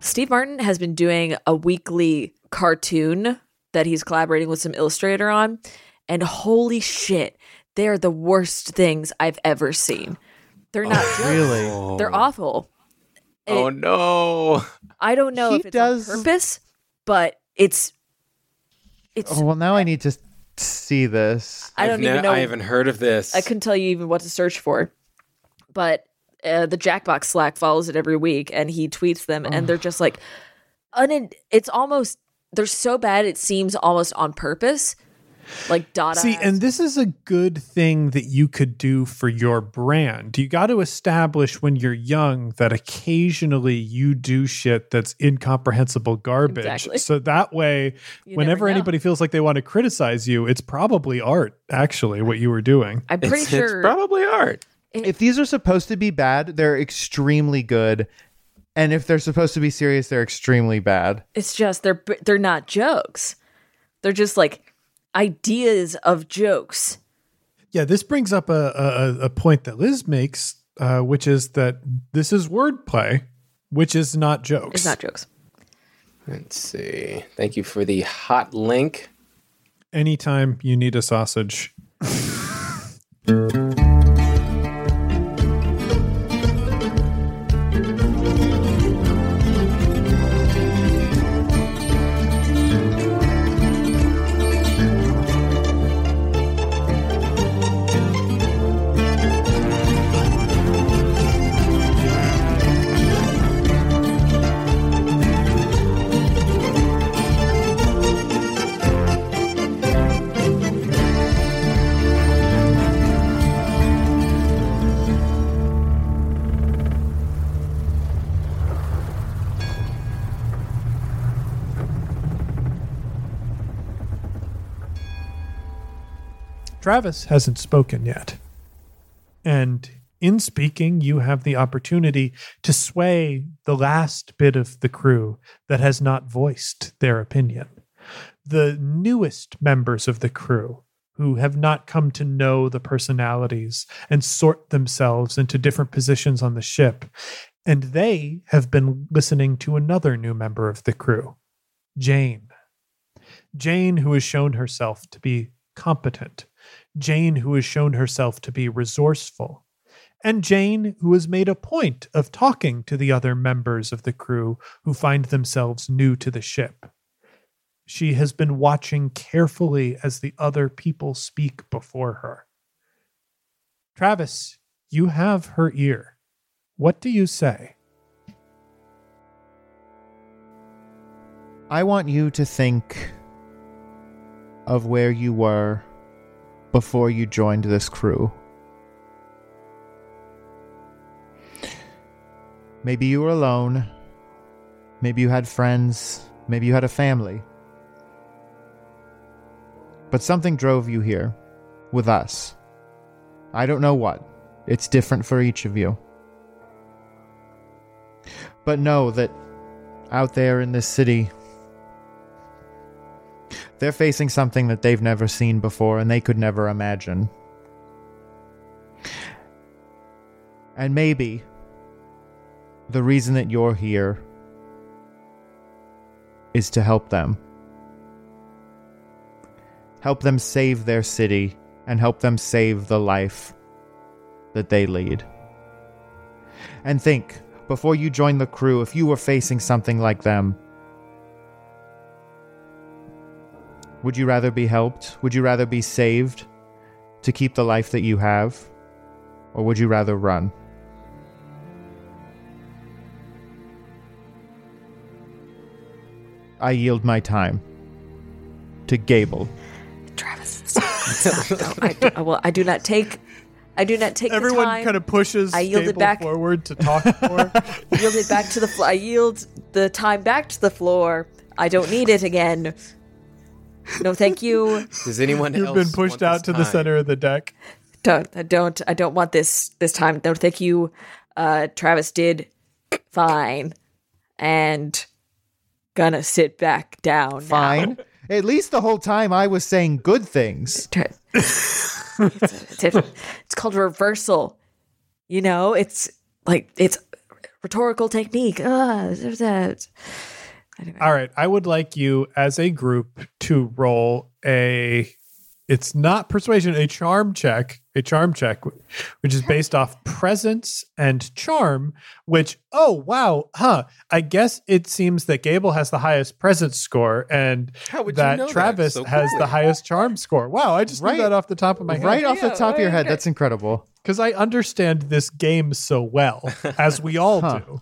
Steve Martin has been doing a weekly cartoon that he's collaborating with some illustrator on, and holy shit, they're the worst things I've ever seen. They're not oh, jokes. Really? They're awful. Oh no. I don't know He if it's does- on purpose, but it's it's Oh, well, now I need to see this. I don't I've even ne- know. I haven't heard of this. I couldn't tell you even what to search for. But uh, the Jackbox Slack follows it every week, and he tweets them, and they're just like, un- it's almost they're so bad it seems almost on purpose, like Dada. See, and this is a good thing that you could do for your brand. You got to establish when you're young that occasionally you do shit that's incomprehensible garbage. Exactly. So that way, You whenever never know. anybody feels like they want to criticize you, it's probably art, actually, what you were doing. I'm pretty it's, sure it's probably art. If these are supposed to be bad, they're extremely good. And if they're supposed to be serious, they're extremely bad. it's just they're they're not jokes. They're just like ideas of jokes. Yeah, this brings up a, a, a point that Liz makes, uh, which is that this is wordplay, which is not jokes. It's not jokes. Let's see. Thank you for the hot link. Anytime you need a sausage, Travis hasn't spoken yet. And in speaking, you have the opportunity to sway the last bit of the crew that has not voiced their opinion. The newest members of the crew who have not come to know the personalities and sort themselves into different positions on the ship. And they have been listening to another new member of the crew, Jane. Jane, who has shown herself to be competent, Jane, who has shown herself to be resourceful, and Jane, who has made a point of talking to the other members of the crew who find themselves new to the ship. She has been watching carefully as the other people speak before her. Travis, you have her ear. What do you say? I want you to think of where you were before you joined this crew. Maybe you were alone. Maybe you had friends. Maybe you had a family. But something drove you here with us. I don't know what. It's different for each of you. But know that out there in this city, they're facing something that they've never seen before and they could never imagine. And maybe the reason that you're here is to help them. Help them save their city and help them save the life that they lead. And think, before you join the crew, if you were facing something like them, would you rather be helped? Would you rather be saved to keep the life that you have? Or would you rather run? I yield my time to Gable. Travis, stop. stop. I, do, I, I do not take I do not take the Everyone time. kind of pushes I yielded Gable back. forward to talk more. yield it back to the floor. I yield the time back to the floor. I don't need it again. No, thank you. Does anyone You've else been pushed want out this to the center of the deck. Don't. I don't. I don't want this this time. No, thank you. Uh, Travis did fine, and gonna sit back down. now. Fine. At least the whole time I was saying good things. It's, it's, it's called reversal. You know, it's like it's rhetorical technique. Ah, there's that. Anyway. All right. I would like you as a group to roll a it's not persuasion, a charm check, a charm check, which is based off presence and charm, which, oh, wow, huh. I guess it seems that Gable has the highest presence score and How would you that know that Travis so has quickly? the highest charm score. Wow, I just Right- knew that off the top of my head. Right off the Yeah, top of your head. That's incredible. Because I understand this game so well, as we all Huh. do.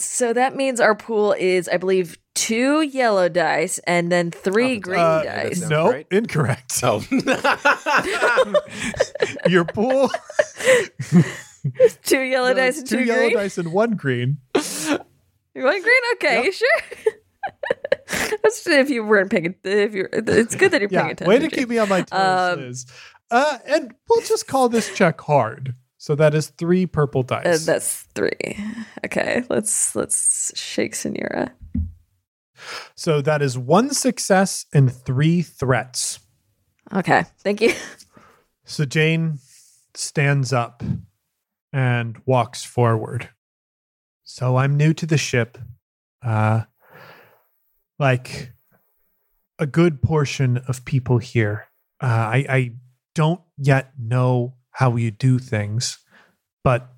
So that means our pool is, I believe, two yellow dice and then three green Uh, dice. sounds no, right. incorrect. Oh, Your pool Two yellow No, dice and two, yellow green. dice and one green. One green. Okay, you sure? That's if you weren't paying. If you're, it's good that you're paying attention. way to keep me on my toes, Um, Liz. Uh, and we'll just call this check hard. So that is three purple Uh, dice. that's three. Okay, let's let's shake Senora. so that is one success and three threats. Okay, thank you. So Jane stands up and walks forward. So I'm new to the ship. Uh like a good portion of people here. Uh, I, I don't yet know how you do things, but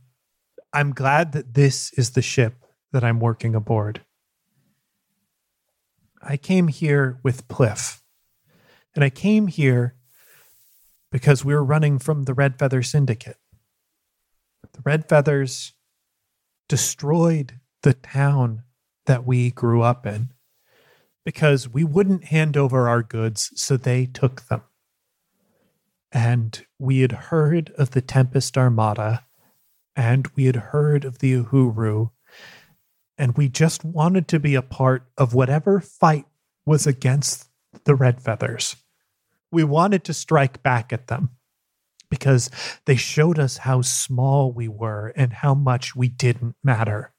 I'm glad that this is the ship that I'm working aboard. I came here with Pliff, and I came here because we were running from the Red Feather Syndicate. The Red Feathers destroyed the town that we grew up in because we wouldn't hand over our goods, so they took them. And we had heard of the Tempest Armada, and we had heard of the Uhuru, and we just wanted to be a part of whatever fight was against the Red Feathers we wanted to strike back at them because they showed us how small we were and how much we didn't matter.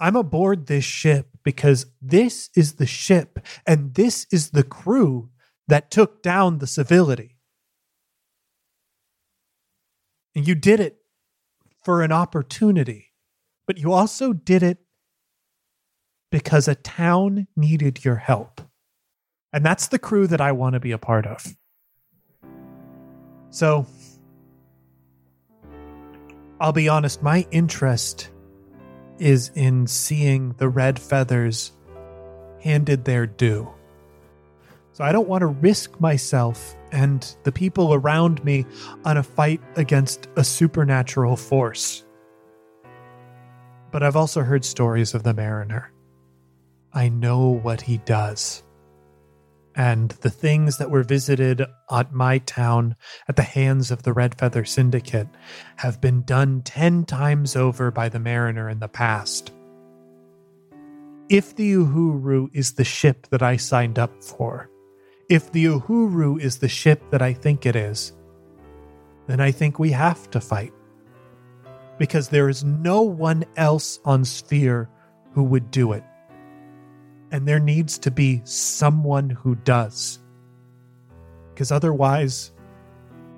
I'm aboard this ship because this is the ship and this is the crew that took down the civility. And you did it for an opportunity, but you also did it because a town needed your help. And that's the crew that I want to be a part of. So, I'll be honest, my interest is in seeing the red feathers handed their due. So, I don't want to risk myself and the people around me on a fight against a supernatural force. But I've also heard stories of the Mariner. I know what he does and the things that were visited at my town at the hands of the Red Feather Syndicate have been done 10 times over by the Mariner in the past. If the Uhuru is the ship that I signed up for, if the Uhuru is the ship that I think it is, then I think we have to fight. Because there is no one else on Sphere who would do it and there needs to be someone who does. Because otherwise,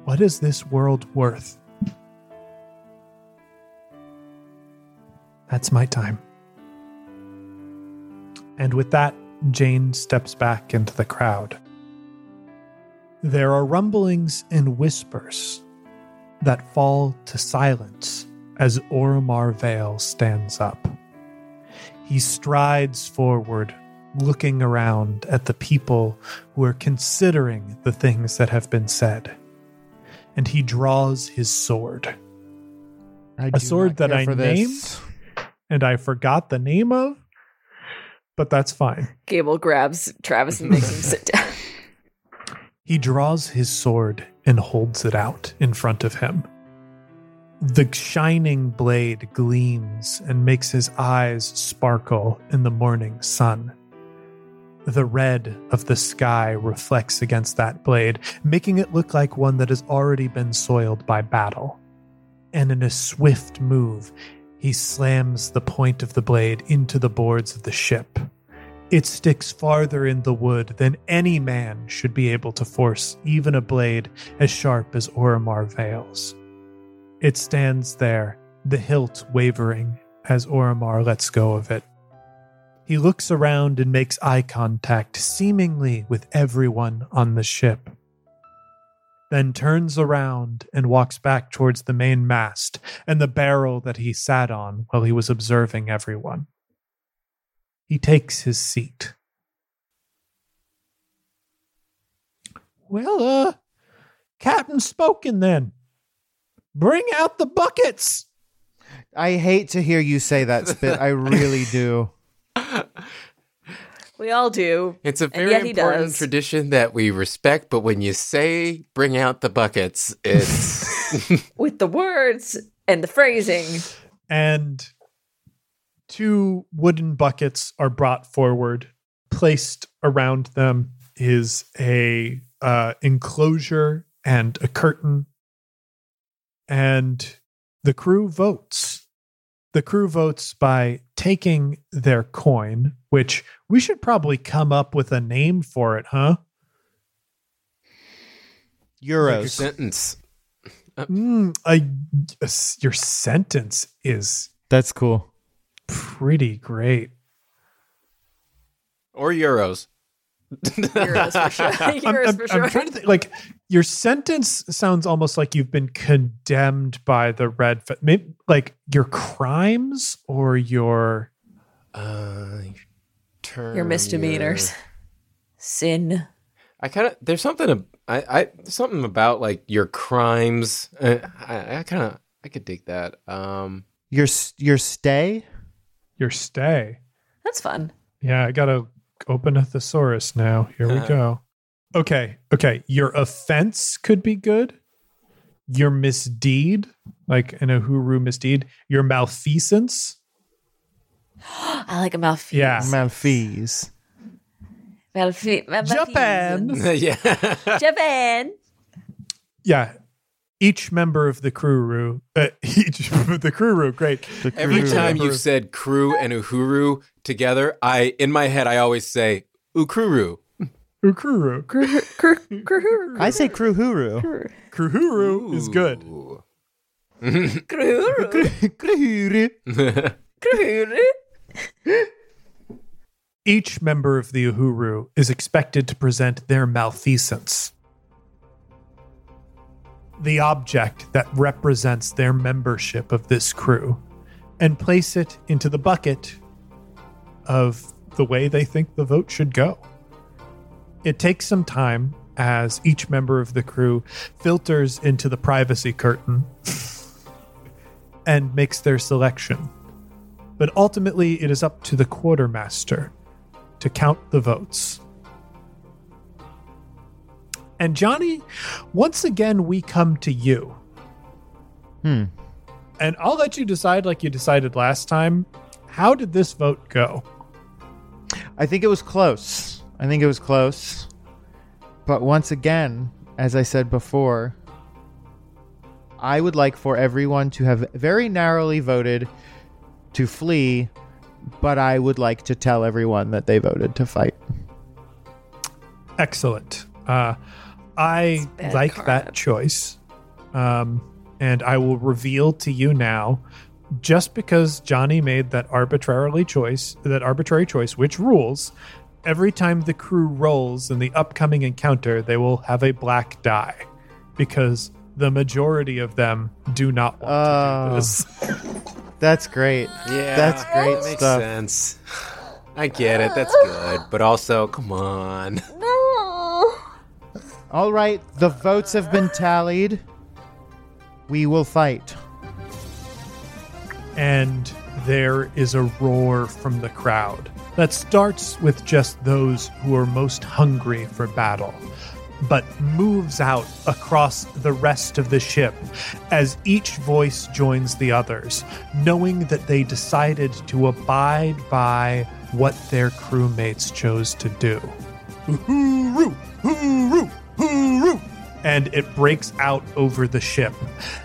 what is this world worth? That's my time. And with that, Jane steps back into the crowd. There are rumblings and whispers that fall to silence as Oromar Vale stands up. He strides forward, looking around at the people who are considering the things that have been said. And he draws his sword. I A sword that I named this. And I forgot the name of, but that's fine. Gable grabs Travis and makes him sit down. He draws his sword and holds it out in front of him. The shining blade gleams and makes his eyes sparkle in the morning sun. The red of the sky reflects against that blade, making it look like one that has already been soiled by battle. And in a swift move, he slams the point of the blade into the boards of the ship. It sticks farther in the wood than any man should be able to force even a blade as sharp as Oromar Vale's. It stands there, the hilt wavering as Oromar lets go of it. He looks around and makes eye contact, seemingly with everyone on the ship. Then turns around and walks back towards the main mast and the barrel that he sat on while he was observing everyone. He takes his seat. Well, uh, Captain spoken then. Bring out the buckets. I hate to hear you say that, Spit. I really do. We all do. It's a very yet important does. tradition that we respect, but when you say bring out the buckets, it's With the words and the phrasing. And two wooden buckets are brought forward. Placed around them is a uh, enclosure and a curtain. And the crew votes. The crew votes by taking their coin, which we should probably come up with a name for it, huh? your Euros. sentence. Mm, I, your sentence is That's cool. Pretty great. Or euros. Euros for sure. I'm, Euros I'm- for I'm sure. trying to think. Like your sentence sounds almost like you've been condemned by the red. Fe- maybe like your crimes or your. Uh, term, Your misdemeanors. Sin. I kind of there's something ab- I I something about like your crimes. Uh, I, I kind of I could dig that. Um, Your your stay. Your stay. That's fun. Yeah, I gotta open a thesaurus now. Here we go. Okay, okay. Your offense could be good. Your misdeed, like an Uhuru misdeed. Your malfeasance. I like a mouth. Yeah. Malfeas. Malfe- ma- Japan. yeah. Japan. Yeah. Each member of the crew, uh, each the crew, great. The Every crew. time you've said crew and uhuru together, I in my head I always say ukruru. Ukuru. Krur- krur- krur- I say crew huru. krur- Kruhuru is good. Ooh. krur- Kruru. krur. Each member of the Uhuru is expected to present their malfeasance. The object that represents their membership of this crew, and place it into the bucket of the way they think the vote should go. It takes some time as each member of the crew filters into the privacy curtain and makes their selection. But ultimately, it is up to the quartermaster to count the votes. And Johnny, once again, we come to you. Hmm. And I'll let you decide, like you decided last time. How did this vote go? I think it was close. I think it was close. But once again, as I said before, I would like for everyone to have very narrowly voted to flee, but I would like to tell everyone that they voted to fight. Excellent. Uh, I like karma. that choice. Um, and I will reveal to you now, just because Johnny made that arbitrarily choice, that arbitrary choice, which rules, every time the crew rolls in the upcoming encounter, they will have a black die, because the majority of them do not want Oh. to do this. That's great. Yeah, That's great that makes stuff. sense. I get it. That's good, but also, come on. No. All right, the votes have been tallied. We will fight. and there is a roar from the crowd that starts with just those who are most hungry for battle. but moves out across the rest of the ship as each voice joins the others, knowing that they decided to abide by what their crewmates chose to do. Hooroo! Hooroo! And it breaks out over the ship,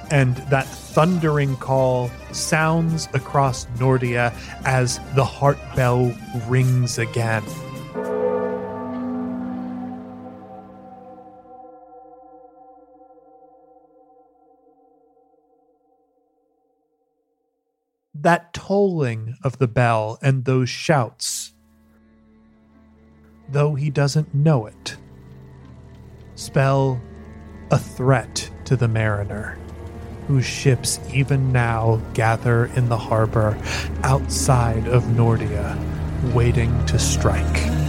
and that thundering call sounds across Nordia as the heart bell rings again. that tolling of the bell and those shouts, though he doesn't know it, spell a threat to the mariner, whose ships even now gather in the harbor outside of Nordia, waiting to strike.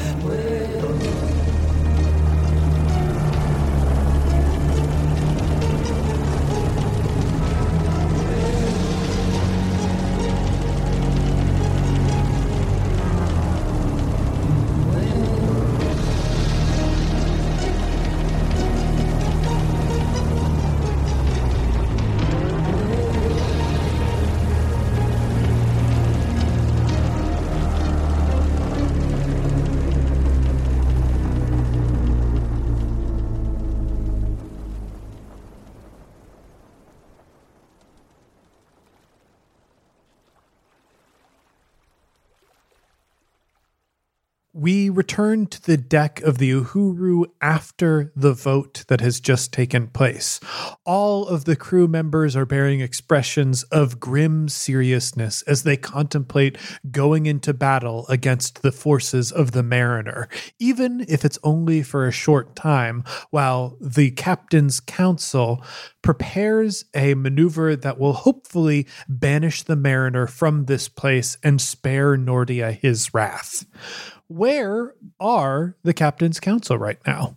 Return to the deck of the Uhuru after the vote that has just taken place. All of the crew members are bearing expressions of grim seriousness as they contemplate going into battle against the forces of the Mariner, even if it's only for a short time, while the Captain's Council prepares a maneuver that will hopefully banish the Mariner from this place and spare Nordia his wrath. Where are the captain's council right now?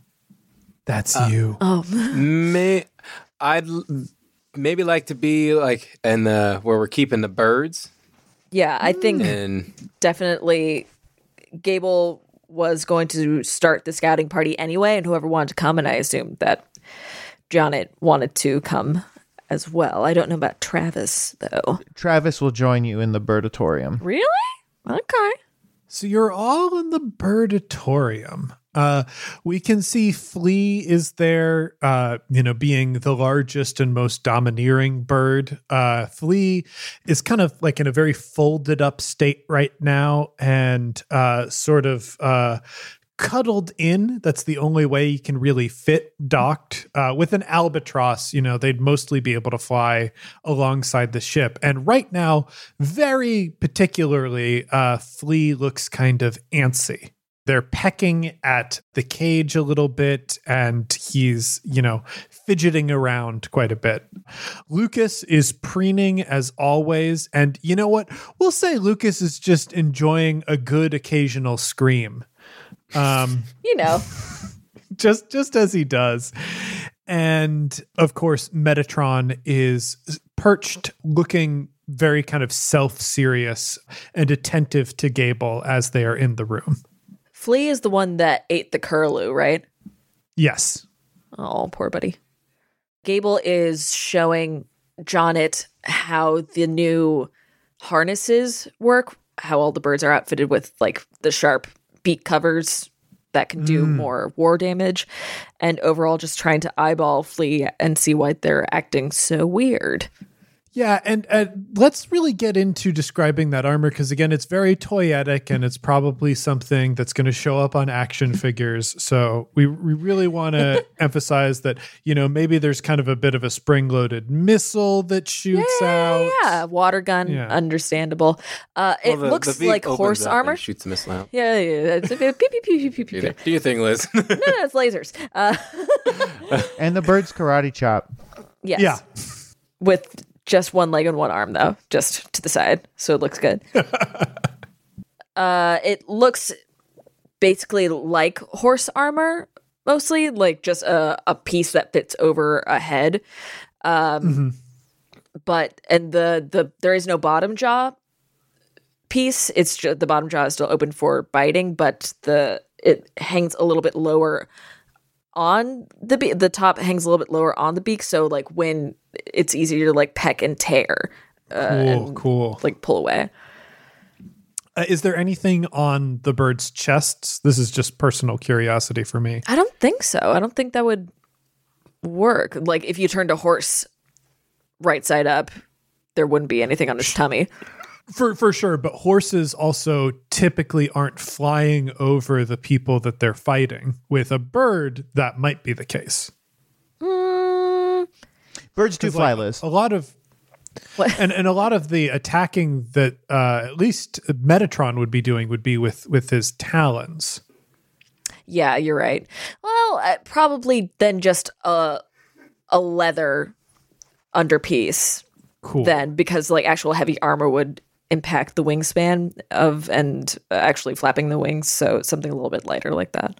That's uh, you. Oh, May I'd l- maybe like to be like in the where we're keeping the birds yeah. I think and definitely Gable was going to start the scouting party anyway, and whoever wanted to come, and I assumed that Janet wanted to come as well. I don't know about Travis though. Travis will join you in the birdatorium. Really? Okay. So you're all in the birdatorium. Uh, we can see Flea is there, uh, you know, being the largest and most domineering bird. Uh, Flea is kind of like in a very folded up state right now and uh, sort of uh, cuddled in. That's the only way you can really fit docked. Uh, with an albatross, you know, they'd mostly be able to fly alongside the ship. And right now, very particularly, uh, Flea looks kind of antsy. They're pecking at the cage a little bit, and he's, you know, fidgeting around quite a bit. Lucas is preening as always. And you know what? We'll say Lucas is just enjoying a good occasional scream. Um, You know, just just as he does. And of course, Metatron is perched looking very kind of self-serious and attentive to Gable as they are in the room. Flea is the one that ate the curlew, right? Yes. Oh, poor buddy. Gable is showing Jonet how the new harnesses work, how all the birds are outfitted with like the sharp beak covers that can do mm. more war damage, and overall just trying to eyeball Flea and see why they're acting so weird. Yeah, and uh, let's really get into describing that armor because again, it's very toyetic and it's probably something that's going to show up on action figures. So we we really want to emphasize that you know maybe there's kind of a bit of a spring-loaded missile that shoots out. Yeah, water gun, Yeah. understandable. Uh, it Well, the- the looks beak like horse up and armor. shoots a missile out. Yeah, yeah, yeah. It's a bit pew, pew, pew, pew, pew, pew, Do pew. your- do your thing, Liz. No, no, it's lasers. Uh, And the bird's karate chop. yes. Yeah. with just one leg and one arm though just to the side so it looks good. Uh it looks basically like horse armor mostly like just a, a piece that fits over a head. Um Mhm. but and the the there is no bottom jaw piece. It's just the bottom jaw is still open for biting but the it hangs a little bit lower on the be- the top hangs a little bit lower on the beak, so like when it's easier to like peck and tear, uh, Cool, and, cool. like pull away. Uh, is there anything on the bird's chests? This is just personal curiosity for me. I don't think so. I don't think that would work. Like if you turned a horse right side up, there wouldn't be anything on his tummy. For for sure, but horses also typically aren't flying over the people that they're fighting. With a bird, that might be the case. Birds do fly, like, Liz. A lot of What? and and a lot of the attacking that uh, at least Metatron would be doing would be with with his talons. Yeah, you're right. Well, uh, probably then just a a leather underpiece Cool. then because like actual heavy armor would impact the wingspan of and uh, actually flapping the wings so something a little bit lighter like that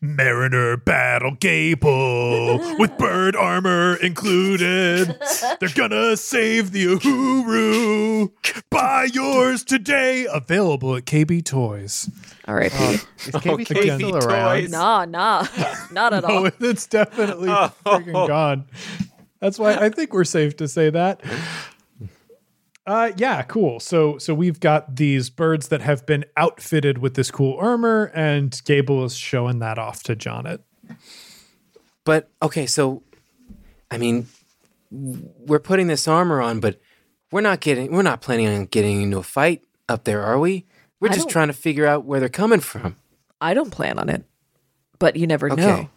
Mariner Battle Gable with bird armor included. They're gonna save the Uhuru. Buy yours today. Available at KB Toys. all right Is KB Okay, Toys still toys. around? nah nah not at all Oh, it's definitely freaking gone. That's why I think we're safe to say that. Uh, yeah, cool. So, so we've got these birds that have been outfitted with this cool armor, and Gable is showing that off to Jonnet. But okay, so I mean, we're putting this armor on, but we're not getting, we're not planning on getting into a fight up there, are we? We're I just don't- trying to figure out where they're coming from. i don't plan on it but you never Okay. know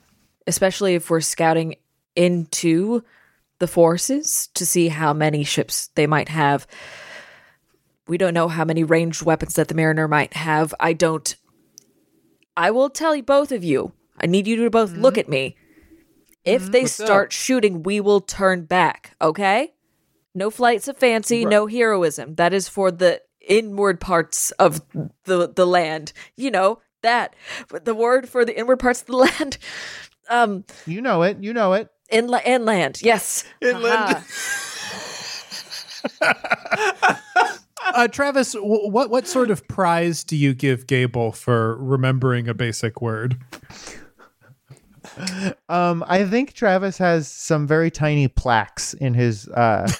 especially if we're scouting into the forces to see how many ships they might have. We don't know how many ranged weapons that the mariner might have. I don't i will tell you both of you i need you to both look at me. If they What's start up? shooting we will turn back okay? No flights of fancy no heroism. That is for the inward parts of the the land you know that but the word for the inward parts of the land um You know it. You know it. Inla- inland yes Inland. Uh, Travis, w- what what sort of prize do you give Gable for remembering a basic word? Um, I think Travis has some very tiny plaques in his uh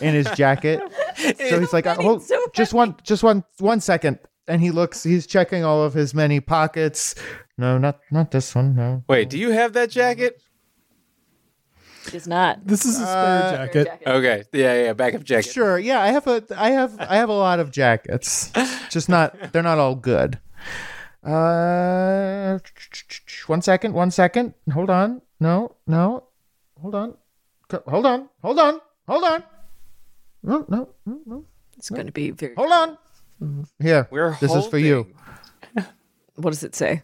in his jacket. So he's like, many, hold, so just one, just one, one second. And he looks. He's checking all of his many pockets. No, not not this one. No. Wait, do you have that jacket? It's not This is a spare Uh, jacket. Okay, yeah, yeah, backup jacket. Sure. Yeah, I have a. I have. I have a lot of jackets. Just not. They're not all good. Uh, one second. One second. Hold on. No. No. Hold on. Co- Hold on. Hold on. Hold on. No. No. No. no. it's going to be very Hold on. Here. We're this is for you. holding. what does it say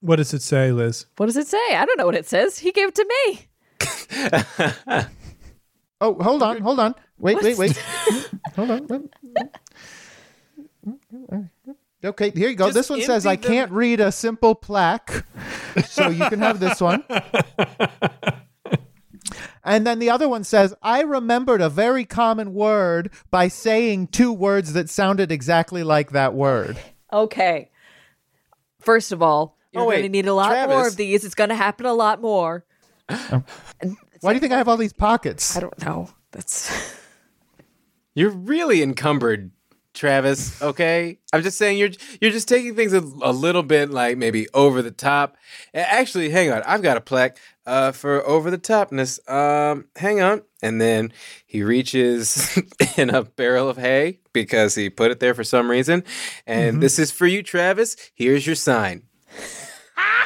What does it say, Liz? what does it say i don't know what it says he gave it to me Oh, hold on. Hold on. Wait. Wait. Wait. hold on. wait. Okay, here you go. Just this one says, empty "I can't read a simple plaque," so you can have this one. And then the other one says, I remembered a very common word by saying two words that sounded exactly like that word. Okay. First of all, you're Oh, going to need a lot more of these. It's going to happen a lot more. Why do you think I have all these pockets? I don't know. That's You're really encumbered, Travis. Okay, I'm just saying you're you're just taking things a, a little bit like maybe over the top. Actually, hang on, I've got a plaque uh, for over the topness. Um, hang on, and then he reaches in a barrel of hay because he put it there for some reason, and this is for you, Travis. Here's your sign.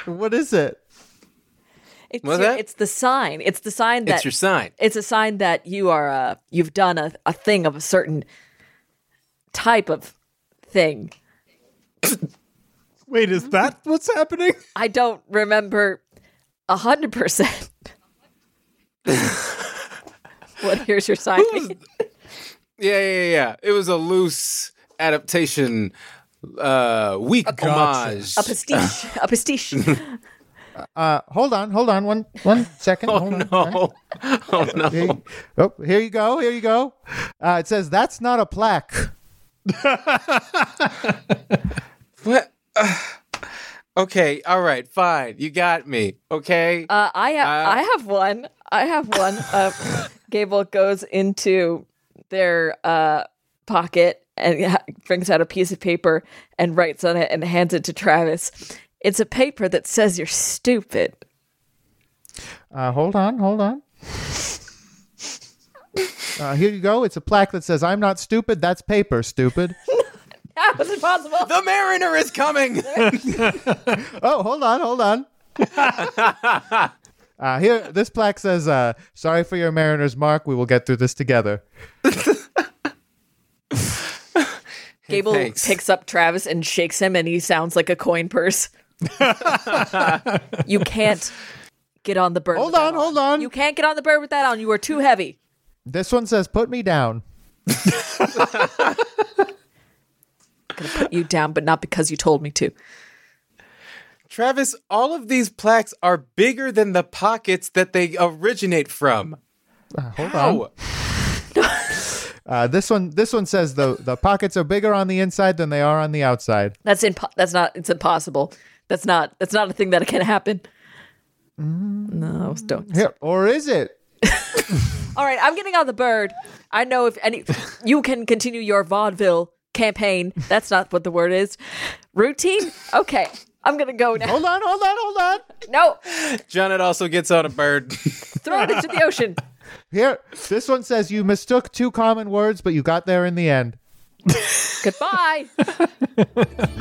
What is it? It's What's your- that? it's the sign. It's the sign that It's your sign. it's a sign that you are uh you've done a, a thing of a certain type of thing. Wait, is that what's happening? I don't remember a hundred percent. What here's your sign? mean? Yeah, yeah, yeah, yeah. It was a loose adaptation, uh, weak homage. a pastiche. A pastiche. Uh, hold on, hold on, one one second. Oh hold on. no! Oh no! Here you, oh, here you go. Here you go. Uh, it says that's not a plaque. What? Uh, Okay, all right, fine. You got me. Okay. Uh, I have Uh, I have one. I have one. Uh, Gable goes into their uh, pocket and ha- brings out a piece of paper and writes on it and hands it to Travis. It's a paper that says you're stupid. Uh, hold on, hold on. Uh, here you go. It's a plaque that says, I'm not stupid. That's paper, stupid. How is it possible? the mariner is coming. Oh, hold on, hold on. uh, here, this plaque says, uh, Sorry for your mariner's mark. We will get through this together. Gable Thanks. picks up Travis and shakes him, and he sounds like a coin purse. you can't get on the bird. Hold with on, hold on. You can't get on the bird with that on. You are too heavy. This one says, Put me down. gonna put you down, but not because you told me to. Travis, all of these plaques are bigger than the pockets that they originate from. Uh, hold on. Uh, this one, this one says the the pockets are bigger on the inside than they are on the outside. That's impo- That's not. It's impossible. That's not. That's not a thing that can happen. Mm. No, don't. Here, or is it? All right, I'm getting on the bird. I know if any, you can continue your vaudeville campaign. That's not what the word is. Routine. Okay, I'm gonna go now. Hold on, hold on, hold on. No, Janet also gets on a bird. throw it into the ocean. Here, this one says you mistook two common words, but you got there in the end. Goodbye.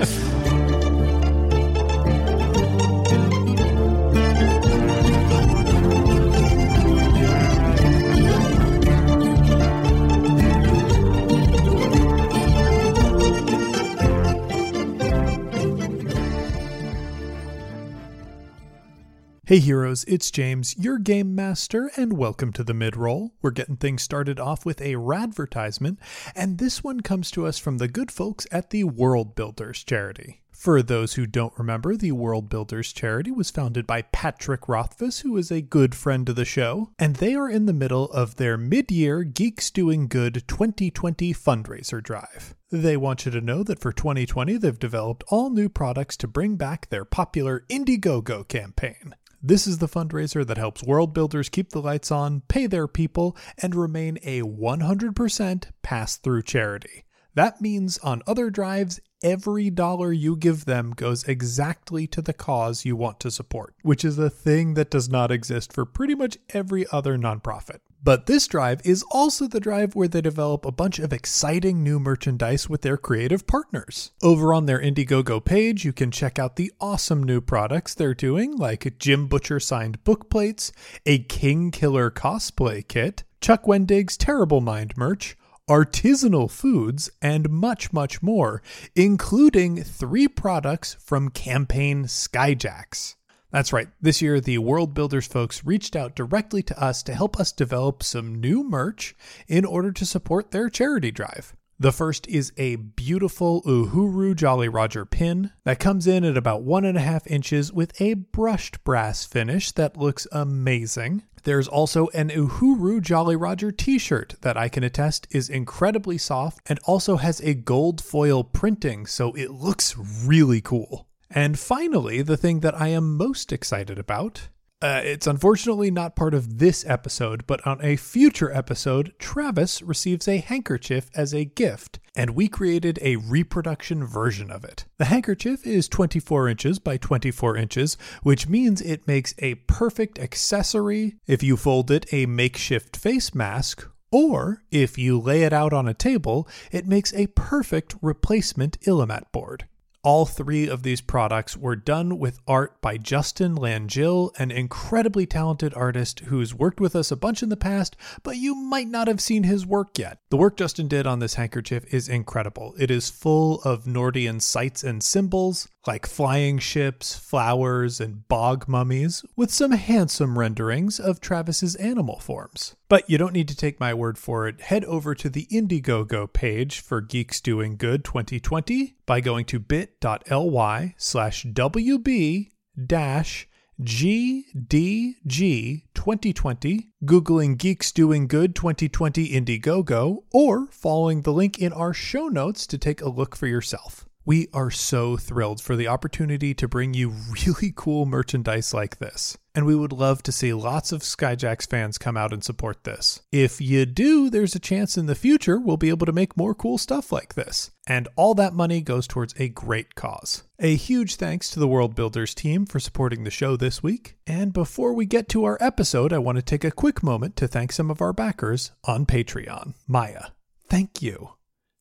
Hey heroes, it's James, your game master, and welcome to the mid-roll. We're getting things started off with a radvertisement, and this one comes to us from the good folks at the Worldbuilders charity. For those who don't remember, the Worldbuilders charity was founded by Patrick Rothfuss, who is a good friend of the show, and they are in the middle of their mid-year Geeks Doing Good 2020 fundraiser drive. They want you to know that for 2020, they've developed all new products to bring back their popular Indiegogo campaign. This is the fundraiser that helps world builders keep the lights on, pay their people, and remain a 100% pass through charity. That means on other drives, every dollar you give them goes exactly to the cause you want to support, which is a thing that does not exist for pretty much every other nonprofit. But this drive is also the drive where they develop a bunch of exciting new merchandise with their creative partners. Over on their Indiegogo page, you can check out the awesome new products they're doing, like Jim Butcher signed book plates, a Kingkiller cosplay kit, Chuck Wendig's Terrible Mind merch, artisanal foods, and much, much more, including three products from Campaign Skyjacks. That's right. This year, the Worldbuilders folks reached out directly to us to help us develop some new merch in order to support their charity drive. The first is a beautiful Uhuru Jolly Roger pin that comes in at about one and a half inches with a brushed brass finish that looks amazing. There's also an Uhuru Jolly Roger t shirt that I can attest is incredibly soft and also has a gold foil printing, so it looks really cool. And finally, the thing that I am most excited about. Uh, it's unfortunately not part of this episode, but on a future episode, Travis receives a handkerchief as a gift, and we created a reproduction version of it. The handkerchief is 24 inches by 24 inches, which means it makes a perfect accessory if you fold it a makeshift face mask, or if you lay it out on a table, it makes a perfect replacement Illimat board. All three of these products were done with art by Justin Langille, an incredibly talented artist who's worked with us a bunch in the past, but you might not have seen his work yet. The work Justin did on this handkerchief is incredible. It is full of Nordian sights and symbols, like flying ships, flowers, and bog mummies, with some handsome renderings of Travis's animal forms. But you don't need to take my word for it. Head over to the Indiegogo page for Geeks Doing Good 2020 by going to bit.ly slash WB dash GDG 2020, Googling Geeks Doing Good 2020 Indiegogo, or following the link in our show notes to take a look for yourself. We are so thrilled for the opportunity to bring you really cool merchandise like this. And we would love to see lots of Skyjacks fans come out and support this. If you do, there's a chance in the future we'll be able to make more cool stuff like this. And all that money goes towards a great cause. A huge thanks to the Worldbuilders team for supporting the show this week. And before we get to our episode, I want to take a quick moment to thank some of our backers on Patreon. Maya, thank you.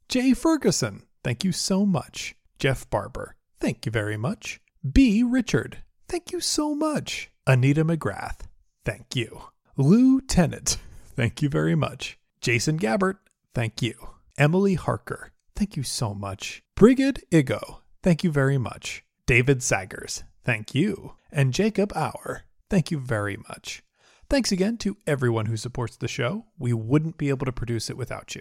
Jay Ferguson, thank you so much. Jeff Barber, thank you very much. B. Richard, thank you so much. Anita McGrath, thank you. Lou Tennant, thank you very much. Jason Gabbert, thank you. Emily Harker, thank you so much. Brigid Igo, thank you very much. David Saggers, thank you. And Jacob Auer, thank you very much. Thanks again to everyone who supports the show. We wouldn't be able to produce it without you.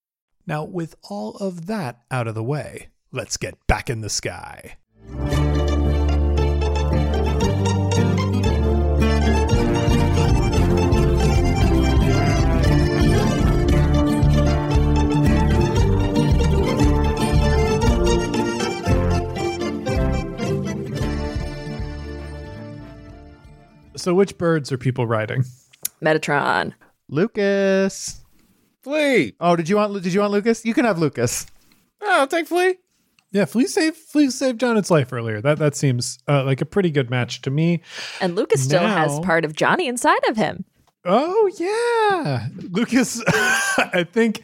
Now, with all of that out of the way, let's get back in the sky. So, which birds are people riding? Metatron. Lucas. Flea. Oh, did you want did you want Lucas? You can have Lucas. Oh, I'll take Flea. Yeah, Flea saved Flea saved Jonat's life earlier. That that seems uh, like a pretty good match to me. And Lucas still has part of Johnny inside of him. Oh yeah, Lucas. I think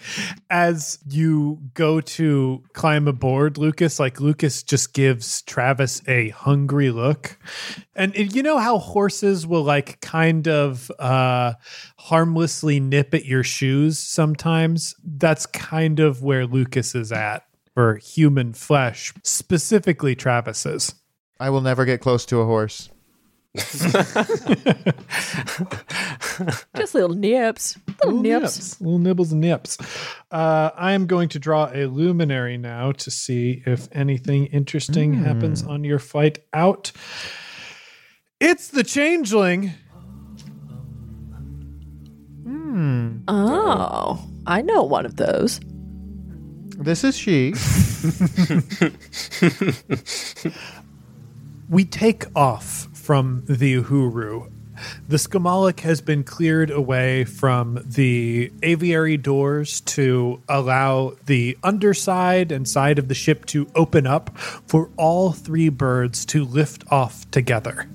as you go to climb aboard, Lucas, like Lucas just gives Travis a hungry look, and it- you know how horses will like kind of uh, harmlessly nip at your shoes sometimes. That's kind of where Lucas is at for human flesh, specifically Travis's. I will never get close to a horse. Just little nips. Little, nips. Little nibbles and nips. Uh, I am going to draw a luminary now to see if anything interesting happens on your fight out. It's the changeling. Oh, I know one of those. This is she. We take off from the Uhuru. The Skamalik has been cleared away from the aviary doors to allow the underside and side of the ship to open up for all three birds to lift off together.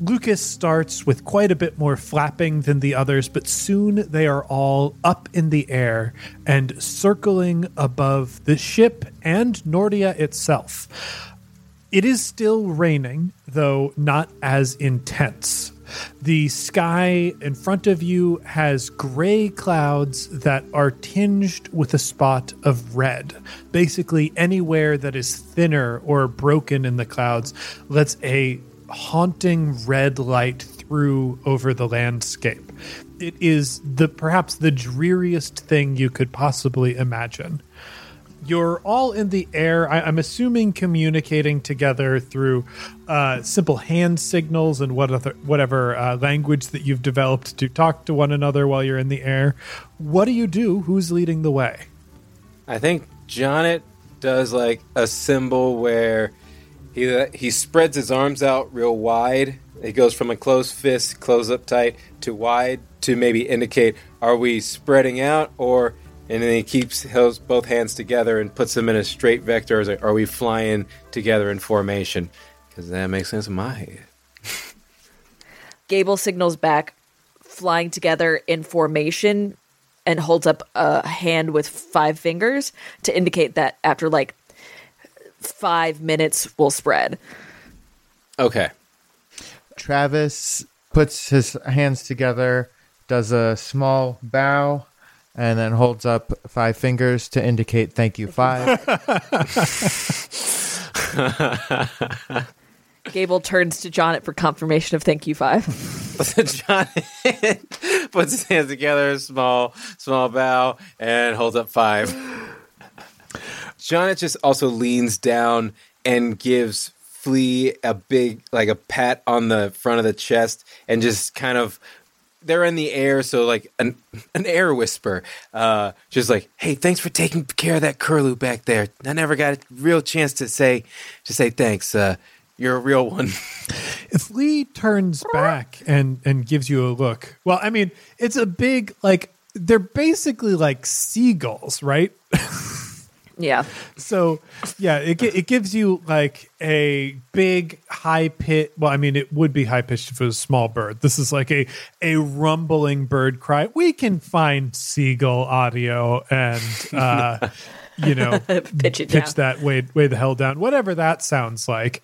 Lucas starts with quite a bit more flapping than the others, but soon they are all up in the air and circling above the ship and Nordia itself. It is still raining, though not as intense. The sky in front of you has gray clouds that are tinged with a spot of red. Basically, anywhere that is thinner or broken in the clouds lets a haunting red light through over the landscape. It is the perhaps the dreariest thing you could possibly imagine you're all in the air. I, I'm assuming communicating together through uh, simple hand signals and what other, whatever uh, language that you've developed to talk to one another while you're in the air. What do you do? Who's leading the way? I think Jonet does like a symbol where he he spreads his arms out real wide. It goes from a closed fist, close up tight, to wide to maybe indicate are we spreading out or and then he keeps his both hands together and puts them in a straight vector. Is like, are we flying together in formation? Because that makes sense in my head. Gable signals back, flying together in formation, and holds up a hand with five fingers to indicate that after like five minutes we'll spread. Okay. Travis puts his hands together, does a small bow, and then holds up five fingers to indicate thank you five. Gable turns to Jonnet for confirmation of thank you five. John puts his hands together, small, small bow, and holds up five. John just also leans down and gives Flea a big, like a pat on the front of the chest, and just kind of they're in the air, so like an an air whisper, uh, just like, "Hey, thanks for taking care of that curlew back there. I never got a real chance to say to say thanks. Uh, you're a real one." If Lee turns back and and gives you a look, well, I mean, it's a big like they're basically like seagulls, right? yeah. So yeah, it it gives you like a big high pitch. Well, I mean, it would be high pitched if it was a small bird. This is like a a rumbling bird cry. We can find seagull audio and uh, you know Pitch it down. that way way the hell down. Whatever that sounds like.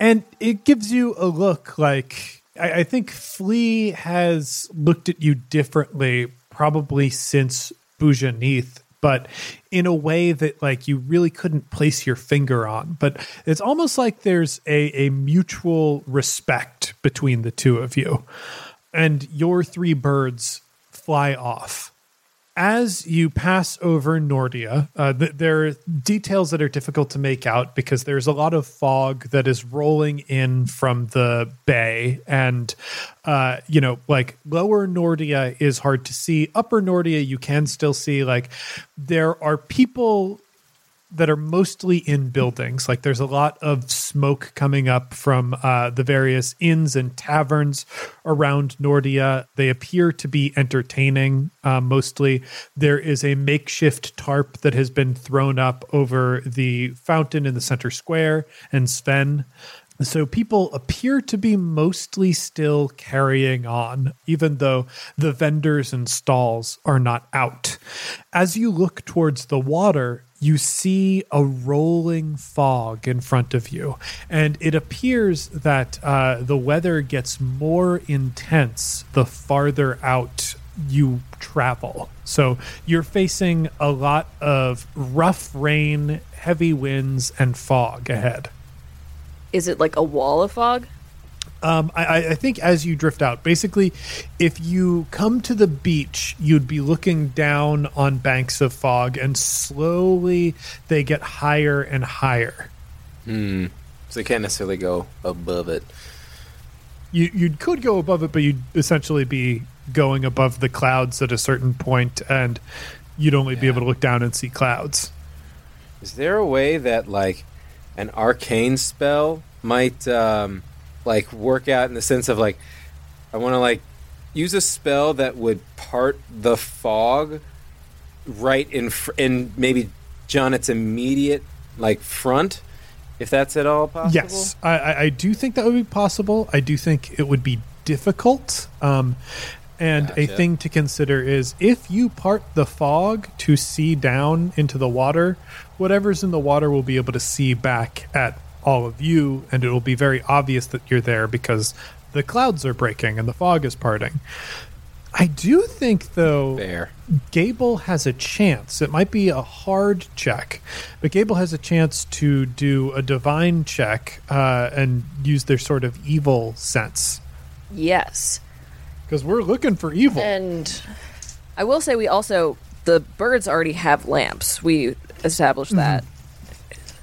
And it gives you a look like I, I think Flea has looked at you differently, probably since Boujanith, but in a way that like you really couldn't place your finger on. But it's almost like there's a, a mutual respect between the two of you. And your three birds fly off as you pass over Nordia, uh, th- there are details that are difficult to make out because there's a lot of fog that is rolling in from the bay, and uh, you know, like lower Nordia is hard to see. Upper Nordia, you can still see. Like there are people that are mostly in buildings. Like there's a lot of smoke coming up from uh, the various inns and taverns around Nordia. They appear to be entertaining uh, mostly. There is a makeshift tarp that has been thrown up over the fountain in the center square and Sven. So people appear to be mostly still carrying on, even though the vendors and stalls are not out. As you look towards the water, you see a rolling fog in front of you, and it appears that uh, the weather gets more intense the farther out you travel. So you're facing a lot of rough rain, heavy winds, and fog ahead. Is it like a wall of fog? Um, I, I- think as you drift out, basically, if you come to the beach, you'd be looking down on banks of fog, and slowly they get higher and higher. So they can't necessarily go above it. You you could go above it, but you'd essentially be going above the clouds at a certain point, and you'd only be able to look down and see clouds. Is there a way that like an arcane spell might um like work out in the sense of like I want to like use a spell that would part the fog right in fr- in maybe Jonet's immediate like front if that's at all possible? Yes, I, I, I do think that would be possible. I do think it would be difficult. Um, and a thing to consider is if you part the fog to see down into the water, whatever's in the water will be able to see back at all of you, and it will be very obvious that you're there because the clouds are breaking and the fog is parting. I do think, though, Fair. Gable has a chance. It might be a hard check, but Gable has a chance to do a divine check uh, and use their sort of evil sense. Yes. Because we're looking for evil. And I will say we also the birds already have lamps. We established that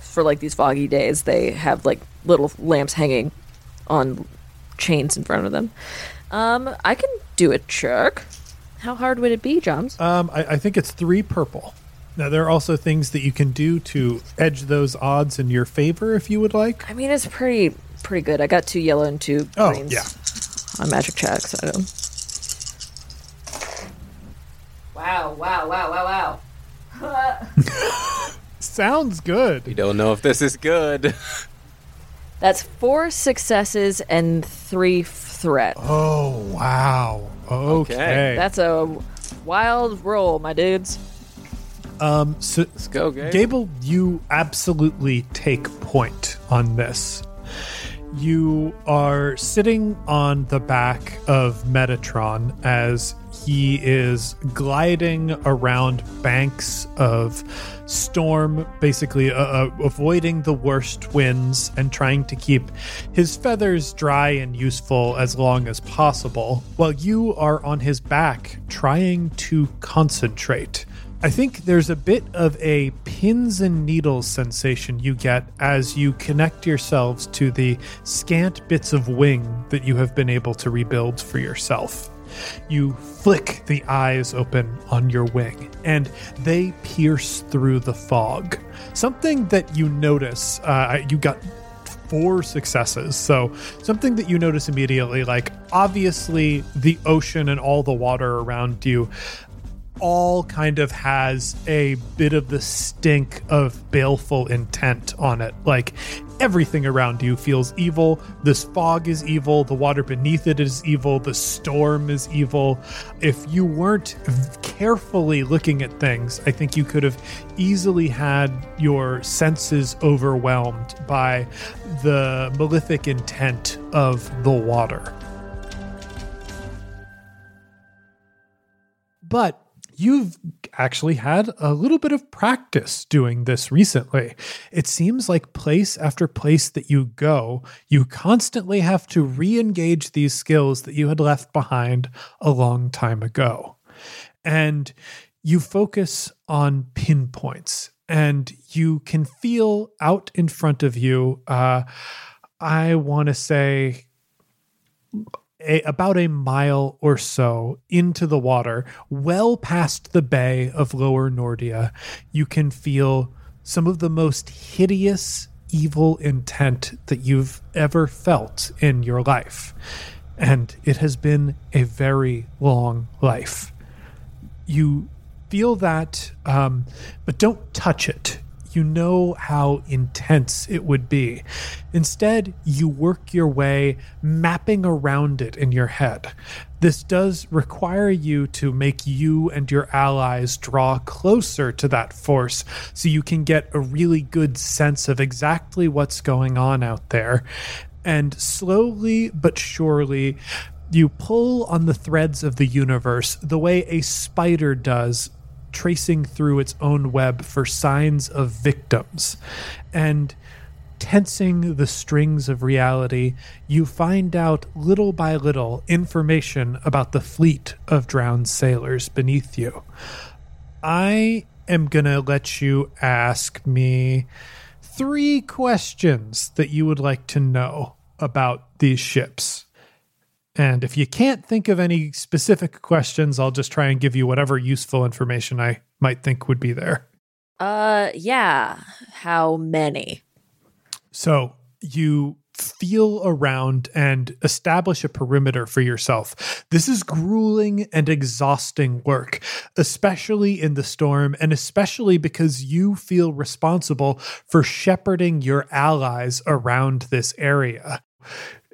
for like these foggy days. They have like little lamps hanging on chains in front of them. Um, I can do a check. How hard would it be, Joms? Um, I, I think it's three purple. Now, there are also things that you can do to edge those odds in your favor if you would like. I mean, it's pretty pretty good. I got two yellow and two Oh, greens yeah. on magic checks. I don't. Wow! Wow! Wow! Wow! Wow! Sounds good. We don't know if this is good. That's four successes and three threats. Oh, wow. Okay. Okay. That's a wild roll, my dudes. um, so, Let's go, Gabe. Gable, you absolutely take point on this. You are sitting on the back of Metatron as he is gliding around banks of storm, basically uh, uh, avoiding the worst winds and trying to keep his feathers dry and useful as long as possible, while you are on his back trying to concentrate. I think there's a bit of a pins and needles sensation you get as you connect yourselves to the scant bits of wing that you have been able to rebuild for yourself. You flick the eyes open on your wing, and they pierce through the fog. Something that you notice, uh, you got four successes. So, something that you notice immediately like, obviously, the ocean and all the water around you all kind of has a bit of the stink of baleful intent on it. Like everything around you feels evil. This fog is evil. The water beneath it is evil. The storm is evil. If you weren't carefully looking at things, I think you could have easily had your senses overwhelmed by the malefic intent of the water. But you've actually had a little bit of practice doing this recently. It seems like place after place that you go, you constantly have to re engage these skills that you had left behind a long time ago. And you focus on pinpoints and you can feel out in front of you. Uh, I want to say a, about a mile or so into the water, well past the bay of Lower Nordia, you can feel some of the most hideous evil intent that you've ever felt in your life. And it has been a very long life. You feel that, um, but don't touch it you know how intense it would be. Instead, you work your way mapping around it in your head. This does require you to make you and your allies draw closer to that force so you can get a really good sense of exactly what's going on out there. And slowly but surely, you pull on the threads of the universe the way a spider does tracing through its own web for signs of victims. And tensing the strings of reality, you find out little by little information about the fleet of drowned sailors beneath you. I am going to let you ask me three questions that you would like to know about these ships. And if you can't think of any specific questions, I'll just try and give you whatever useful information I might think would be there. Uh, yeah. How many? So you feel around and establish a perimeter for yourself. This is grueling and exhausting work, especially in the storm, and especially because you feel responsible for shepherding your allies around this area.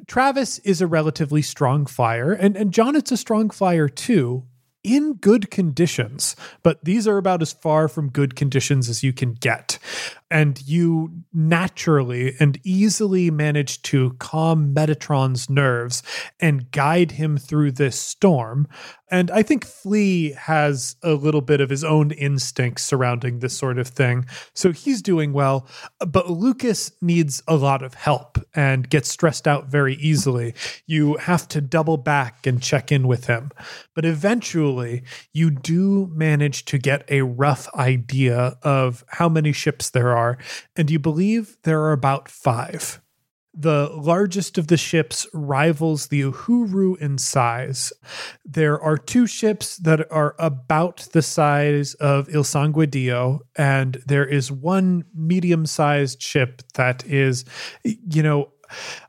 Travis is a relatively strong flyer, and, and John, Jonet's a strong flyer too, in good conditions, but these are about as far from good conditions as you can get. And you naturally and easily manage to calm Metatron's nerves and guide him through this storm. And I think Flea has a little bit of his own instincts surrounding this sort of thing. So he's doing well. But Lucas needs a lot of help and gets stressed out very easily. You have to double back and check in with him. But eventually, you do manage to get a rough idea of how many ships there are. And you believe there are about five. The largest of the ships rivals the Uhuru in size. There are two ships that are about the size of Il Sanguidio, and there is one medium sized ship that is, you know,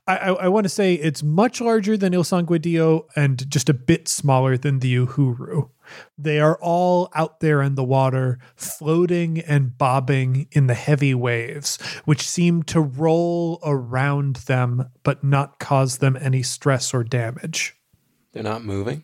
I, I, I want to say it's much larger than Il Sanguidio and just a bit smaller than the Uhuru. They are all out there in the water, floating and bobbing in the heavy waves, which seem to roll around them but not cause them any stress or damage. They're not moving.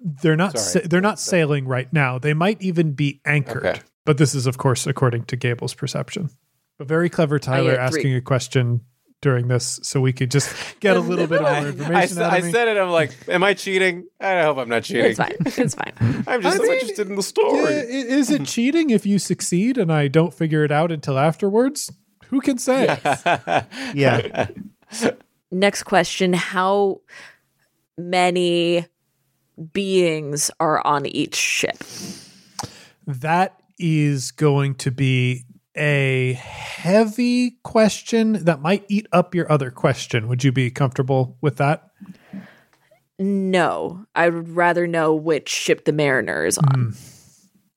They're not. Sa- they're not sailing right now. They might even be anchored. Okay. But this is, of course, according to Gable's perception. But very clever, oh, Tyler, get three. asking a question during this so we could just get a little bit more information I, out I of me. said it. I'm like, am I cheating? I hope I'm not cheating. It's fine. It's fine. I'm just I so mean, interested in the story. i- is it cheating if you succeed and I don't figure it out until afterwards? Who can say? Yeah. Next question How many beings are on each ship? That is going to be a heavy question that might eat up your other question. Would you be comfortable with that? No, I would rather know which ship the Mariner is on. Hmm.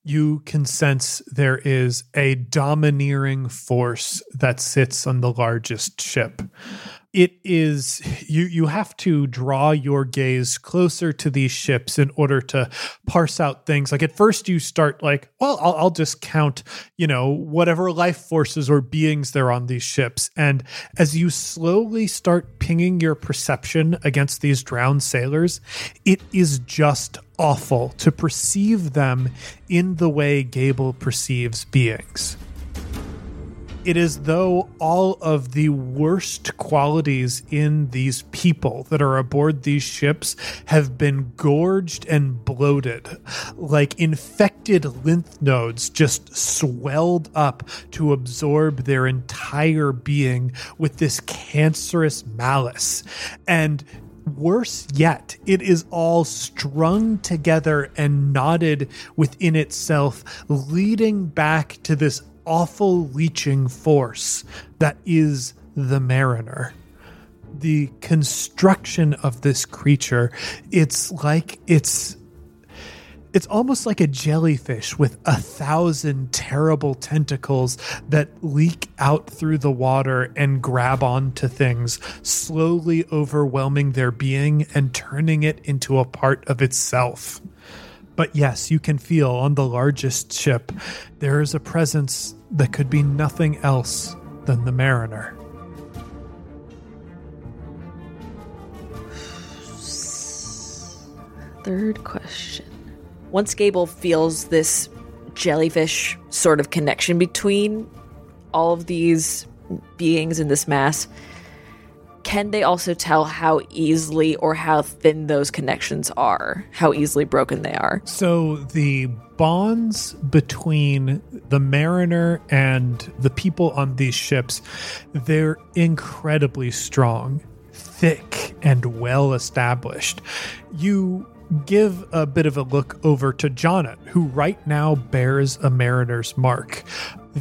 You can sense there is a domineering force that sits on the largest ship. It is you you have to draw your gaze closer to these ships in order to parse out things. Like at first you start like, well, I'll, I'll just count, you know, whatever life forces or beings there on these ships. And as you slowly start pinging your perception against these drowned sailors, it is just awful to perceive them in the way Gable perceives beings. It is though all of the worst qualities in these people that are aboard these ships have been gorged and bloated, like infected lymph nodes just swelled up to absorb their entire being with this cancerous malice. And Worse yet, it is all strung together and knotted within itself, leading back to this awful leeching force that is the mariner. The construction of this creature, it's like it's it's almost like a jellyfish with a thousand terrible tentacles that leak out through the water and grab onto things, slowly overwhelming their being and turning it into a part of itself. But yes, you can feel on the largest ship, there is a presence that could be nothing else than the mariner. Third question. Once Gable feels this jellyfish sort of connection between all of these beings in this mass, can they also tell how easily or how thin those connections are? How easily broken they are? So the bonds between the mariner and the people on these ships, they're incredibly strong, thick, and well established. You give a bit of a look over to Jonnet, who right now bears a mariner's mark.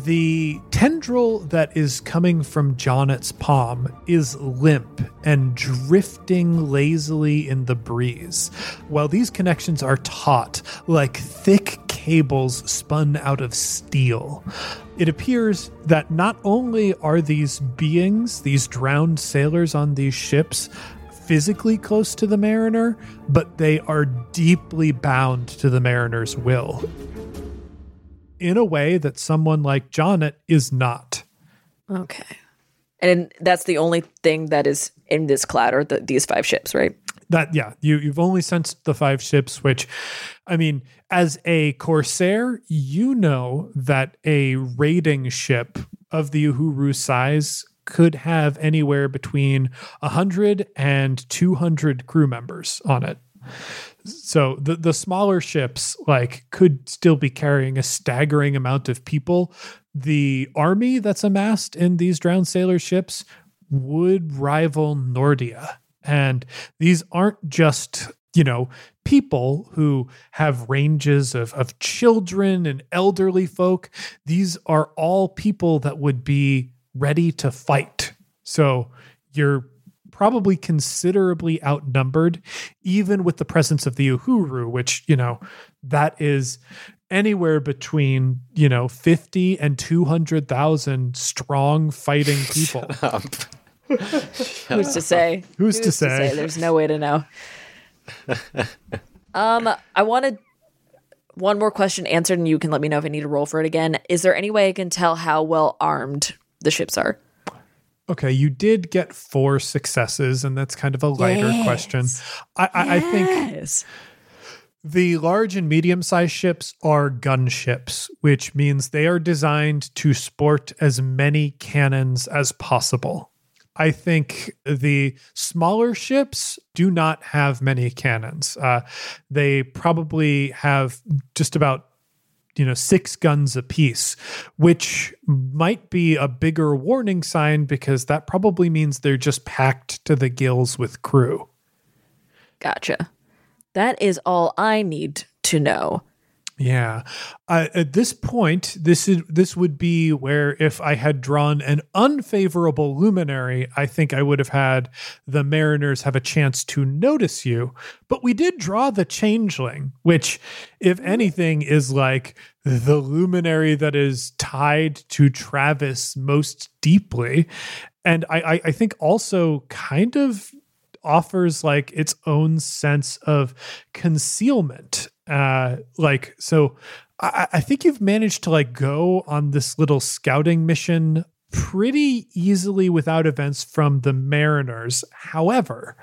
The tendril that is coming from Jonnet's palm is limp and drifting lazily in the breeze, while these connections are taut, like thick cables spun out of steel. It appears that not only are these beings, these drowned sailors on these ships, physically close to the mariner, but they are deeply bound to the mariner's will in a way that someone like Jonnet is not. Okay. And that's the only thing that is in this cloud or the, these five ships, right? That yeah, you you've only sensed the five ships, which I mean, as a corsair, you know that a raiding ship of the Uhuru size could have anywhere between 100 and 200 crew members on it. So the the smaller ships like could still be carrying a staggering amount of people. The army that's amassed in these drowned sailor ships would rival Nordia. And these aren't just, you know, people who have ranges of, of children and elderly folk. These are all people that would be ready to fight. So you're probably considerably outnumbered, even with the presence of the Uhuru, which, you know, that is anywhere between, you know, 50 and 200,000 strong fighting people. Who's to say? Who's to say? There's no way to know. um, I wanted one more question answered, and you can let me know if I need to roll for it again. Is there any way I can tell how well armed the ships are? Okay, you did get four successes, and that's kind of a lighter Yes. question. I, I, I think The large and medium sized ships are gunships, which means they are designed to sport as many cannons as possible. I think the smaller ships do not have many cannons. Uh, they probably have just about you know six guns apiece, which might be a bigger warning sign because that probably means they're just packed to the gills with crew. Gotcha. That is all I need to know. Yeah. Uh, at this point, this is this would be where if I had drawn an unfavorable luminary, I think I would have had the mariners have a chance to notice you. But we did draw the changeling, which, if anything, is like the luminary that is tied to Travis most deeply. And I, I, I think also kind of offers like its own sense of concealment uh like so I, I think you've managed to like go on this little scouting mission pretty easily without events from the mariners. However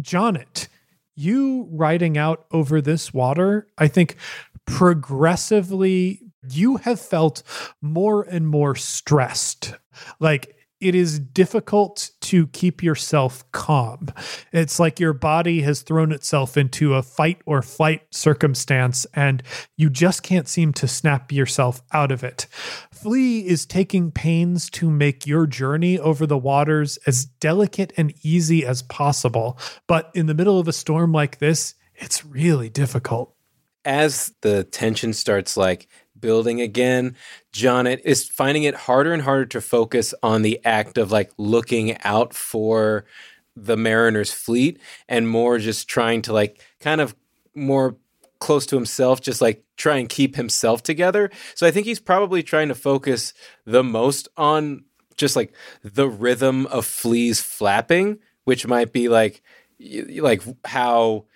Jonnet, you riding out over this water i think progressively you have felt more and more stressed. Like it is difficult to keep yourself calm. It's like your body has thrown itself into a fight or flight circumstance and you just can't seem to snap yourself out of it. Flea is taking pains to make your journey over the waters as delicate and easy as possible. But in the middle of a storm like this, it's really difficult. As the tension starts like building again, Jonnet is finding it harder and harder to focus on the act of like looking out for the Mariners fleet and more just trying to like kind of more close to himself, just like try and keep himself together. So I think he's probably trying to focus the most on just like the rhythm of Flea's flapping, which might be like like how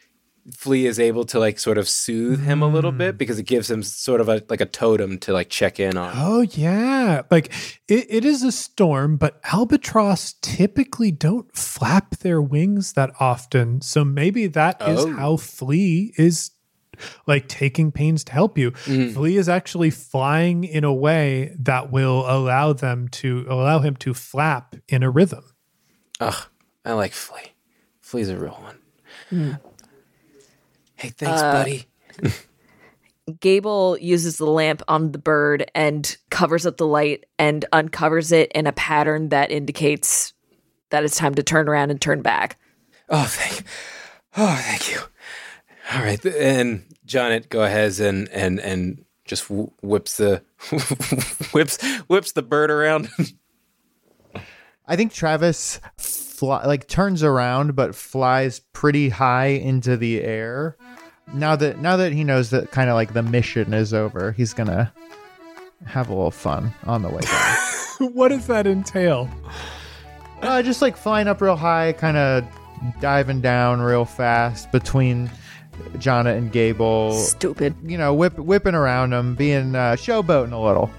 Flea is able to like sort of soothe him a little bit mm. because it gives him sort of a like a totem to like check in on. Oh yeah, like it, it is a storm, but albatross typically don't flap their wings that often. So maybe that is Oh. how Flea is like taking pains to help you. Mm. Flea is actually flying in a way that will allow them to allow him to flap in a rhythm. Ugh, I like Flea. Flea's a real one. Mm. Hey, thanks, uh, buddy. Gable uses the lamp on the bird and covers up the light and uncovers it in a pattern that indicates that it's time to turn around and turn back. Oh, thank, oh, thank you. All right, th- and Jonnet go ahead and and and just whips the whips whips the bird around. I think Travis fly, like turns around but flies pretty high into the air. Now that now that he knows that kind of like the mission is over, he's gonna have a little fun on the way down. what does that entail? uh, just like flying up real high, kind of diving down real fast between Jonna and Gable. Stupid. You know, whip, whipping around them, being uh, showboating a little.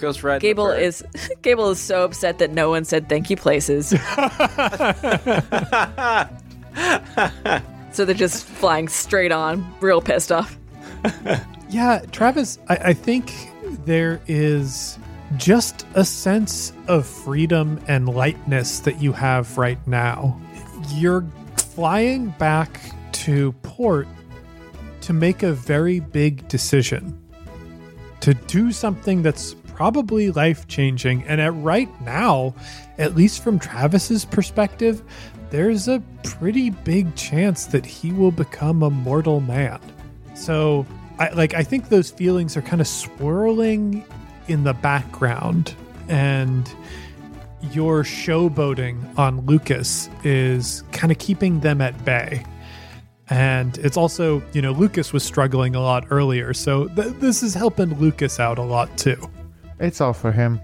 Ghost Ride. Gable is Gable is so upset that no one said thank you places. so they're just flying straight on, real pissed off. Yeah, Travis, I, I think there is just a sense of freedom and lightness that you have right now. You're flying back to port to make a very big decision, to do something that's probably life changing. And at right now, at least from Travis's perspective, there's a pretty big chance that he will become a mortal man. So, I like I think those feelings are kind of swirling in the background and your showboating on Lucas is kind of keeping them at bay. And it's also, you know, Lucas was struggling a lot earlier, so th- this is helping Lucas out a lot too. It's all for him.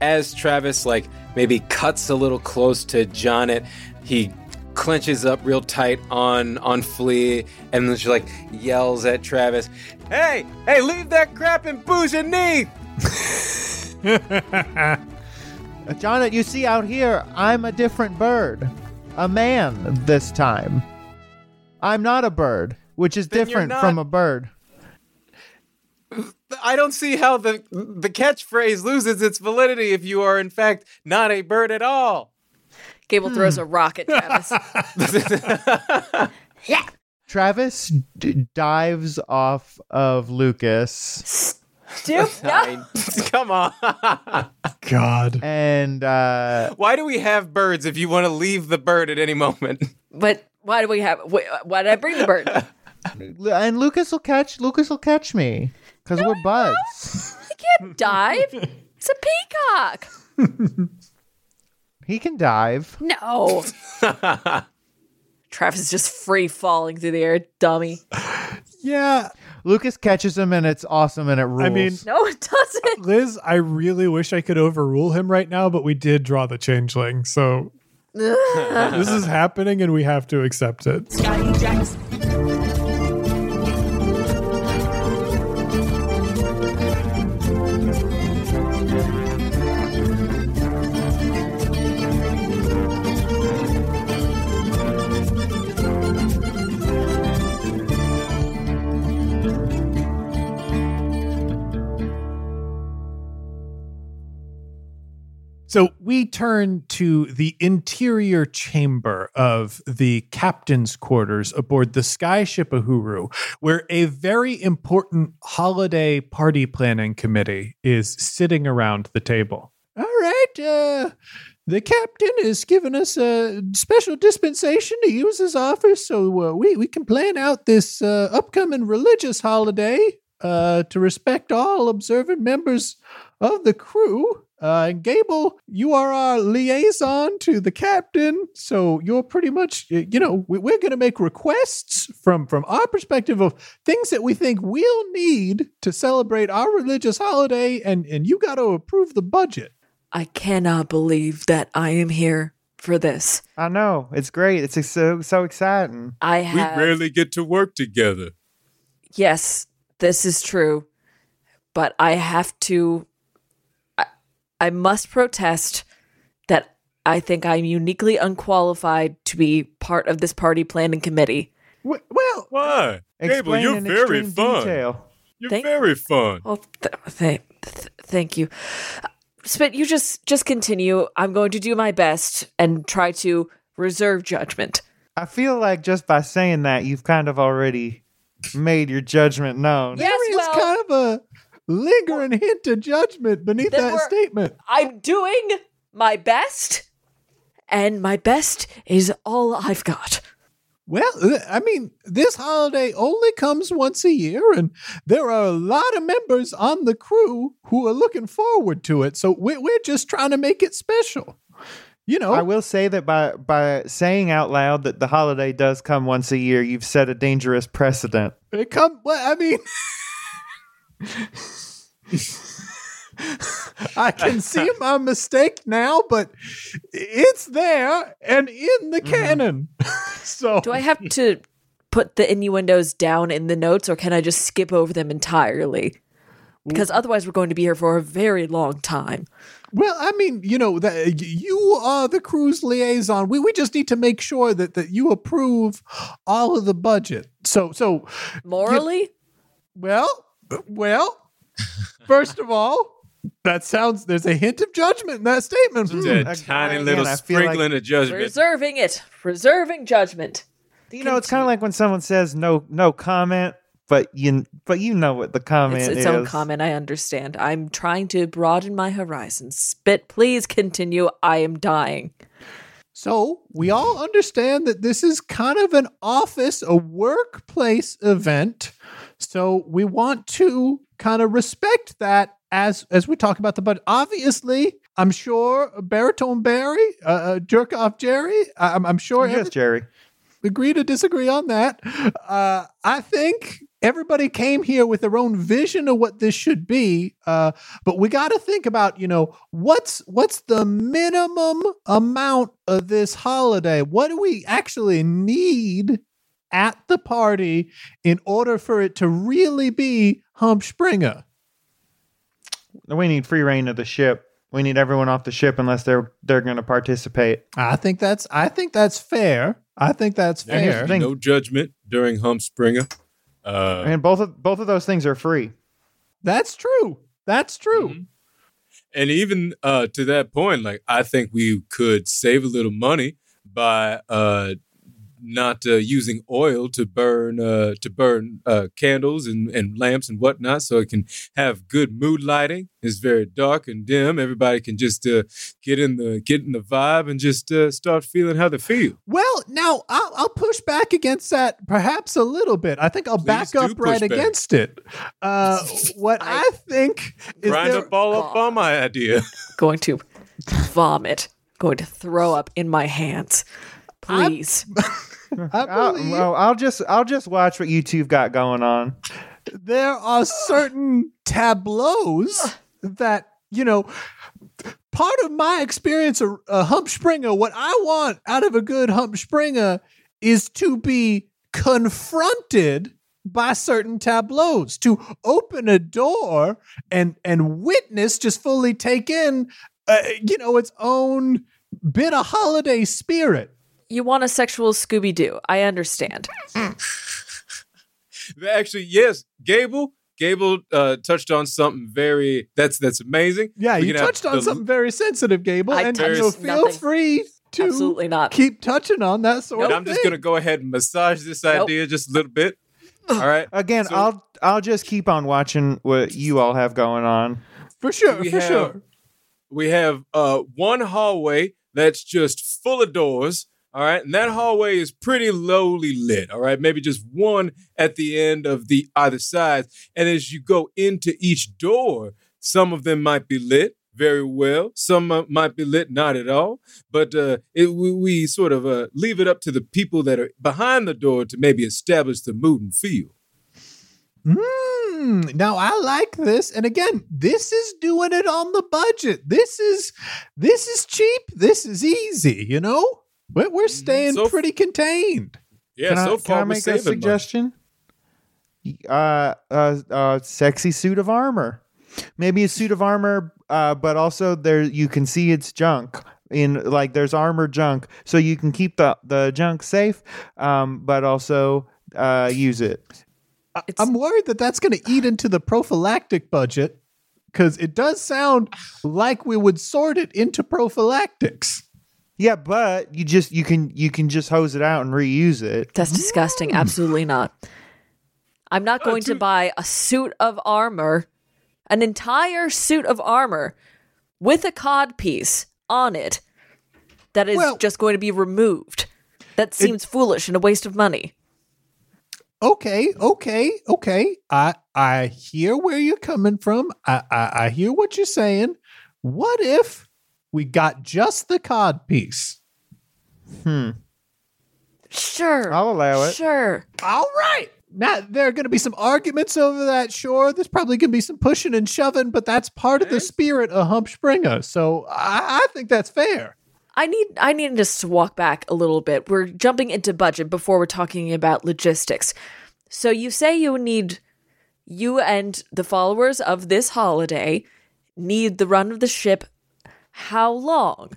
as Travis like maybe cuts a little close to Jonnet, he clenches up real tight on on Flea and then she like yells at Travis, "Hey, hey, leave that crap in Bougie knee!" Uh, Jonna, you see out here, I'm a different bird. A man this time. I'm not a bird, which is Then different not- from a bird. I don't see how the the catchphrase loses its validity if you are in fact not a bird at all. Gable throws a rock at Travis. yeah. Travis d- dives off of Lucas Dude, yeah. Come on. God. and uh, Why do we have birds if you want to leave the bird at any moment? But why do we have? Why did I bring the bird? and Lucas will catch Lucas will catch me because we're buds. I can't dive. It's a peacock. He can dive. No. Travis is just free falling through the air, dummy. Yeah. Lucas catches him and it's awesome and it rules. I mean, No, it doesn't. Liz, I really wish I could overrule him right now, but we did draw the changeling. So this is happening and we have to accept it. So we turn to the interior chamber of the captain's quarters aboard the skyship Uhuru, where a very important holiday party planning committee is sitting around the table. All right, uh, the captain has given us a special dispensation to use his office so uh, we, we can plan out this uh, upcoming religious holiday uh, to respect all observant members of the crew. Uh, and Gable, you are our liaison to the captain, so you're pretty much, you know, we- we're going to make requests from from our perspective of things that we think we'll need to celebrate our religious holiday, and and you got to approve the budget. I cannot believe that I am here for this. I know it's great. It's so so exciting. I have. We rarely get to work together. yes, this is true, but I have to. I, I must protest that I think I'm uniquely unqualified to be part of this party planning committee. W- well, Why? Gable, Explain you're in very extreme fun. detail. You're Thank- very fun. Well, th- th- th- thank you. Uh, Spit, you just just continue. I'm going to do my best and try to reserve judgment. I feel like just by saying that you've kind of already made your judgment known. Yes, there is well- kind of a lingering hint of judgment beneath Then that statement. I'm doing my best, and my best is all I've got. Well, uh, I mean, this holiday only comes once a year, and there are a lot of members on the crew who are looking forward to it. So we're, we're just trying to make it special. You know, I will say that by by saying out loud that the holiday does come once a year, you've set a dangerous precedent. it come. Well, I mean, I can see my mistake now, but it's there and in the mm-hmm. canon. so Do I have to put the innuendos down in the notes, or can I just skip over them entirely? Because otherwise, we're going to be here for a very long time. Well, I mean, you know, that you are the cruise liaison. We we just need to make sure that that you approve all of the budget. So so Morally, well well. First of all, that sounds there's a hint of judgment in that statement. Hmm. That Again, tiny little I feel like- sprinkling of judgment. Preserving it, Preserving judgment. You know, it's kind of like when someone says no no comment, but you but you know what the comment It's its is. own comment. I understand. I'm trying to broaden my horizons. Spit, please continue. I am dying. So we all understand that this is kind of an office, a workplace event. So we want to kind of respect that as as we talk about the budget. Obviously, I'm sure Baritone Barry, uh, uh, Jerk Off Jerry, I- I'm, I'm sure yes, every- Jerry. agree to disagree on that. Uh, I think everybody came here with their own vision of what this should be, uh, but we got to think about, you know, what's what's the minimum amount of this holiday? What do we actually need at the party in order for it to really be Hump Springer? We need free rein of the ship. We need everyone off the ship unless they're they're going to participate. I think that's I think that's fair. I think that's There fair. to no judgment during Hump Springer. Uh, And both of both of those things are free. That's true. That's true. And even uh, to that point, like I think we could save a little money by uh, not uh, using oil to burn uh, to burn uh, candles and, and lamps and whatnot, so it can have good mood lighting. It's very dark and dim. Everybody can just uh, get in the get in the vibe and just uh, start feeling how they feel. Well, now I'll, I'll push back against that perhaps a little bit. I think I'll back up right back. against it. Uh, what I, think is Grind there, up all up on my idea. Going to vomit. Going to throw up in my hands. Please. I I'll, well, I'll just I'll just watch what you two've got going on. there are certain tableaus that you know part of my experience of a hump springer what i want out of a good hump springer is to be confronted by certain tableaus to open a door and and witness just fully take in uh, you know its own bit of holiday spirit You want a sexual Scooby Doo. I understand. Actually, yes, Gable. Gable uh, touched on something very that's that's amazing. yeah We you touched on the- something very sensitive gable I and touched you know, feel nothing. free to Absolutely not. keep touching on that sort of thing. Of I'm just gonna go ahead and massage this Nope. idea just a little bit. All right. Again, So- I'll I'll just keep on watching what you all have going on. for sure, we for have- sure. we have uh one hallway that's just full of doors all right and that hallway is pretty lowly lit all right maybe just one at the end of the either side and as you go into each door some of them might be lit very well some might be lit not at all but uh it, we, we sort of uh leave it up to the people that are behind the door to maybe establish the mood and feel Mm, now I like this, and again, this is doing it on the budget. This is this is cheap. This is easy. You know, we're, we're staying So f- pretty contained. yeah can I, so can far I we're make a saving money. suggestion? Uh, uh, uh, sexy suit of armor. Maybe a suit of armor, uh, but also there you can see its junk in like there's armor junk, so you can keep the the junk safe, um, but also uh, use it. It's, I'm worried that that's going to eat into the prophylactic budget because it does sound like we would sort it into prophylactics. Yeah, but you just you can you can just hose it out and reuse it. that's disgusting. Mm. Absolutely not. I'm not oh, going to dude. buy a suit of armor, an entire suit of armor with a cod piece on it that is Well- just going to be removed. That seems foolish and a waste of money. Okay, okay, okay. I I hear where you're coming from. I, I I hear what you're saying. What if we got just the cod piece? Hmm. Sure. I'll allow it. Sure. All right. Now there are going to be some arguments over that. Sure, there's probably going to be some pushing and shoving, but that's part of the spirit of Hump Springer. So I, I think that's fair. I need I need us to walk back a little bit. We're jumping into budget before we're talking about logistics. So you say you need you and the followers of this holiday need the run of the ship how long?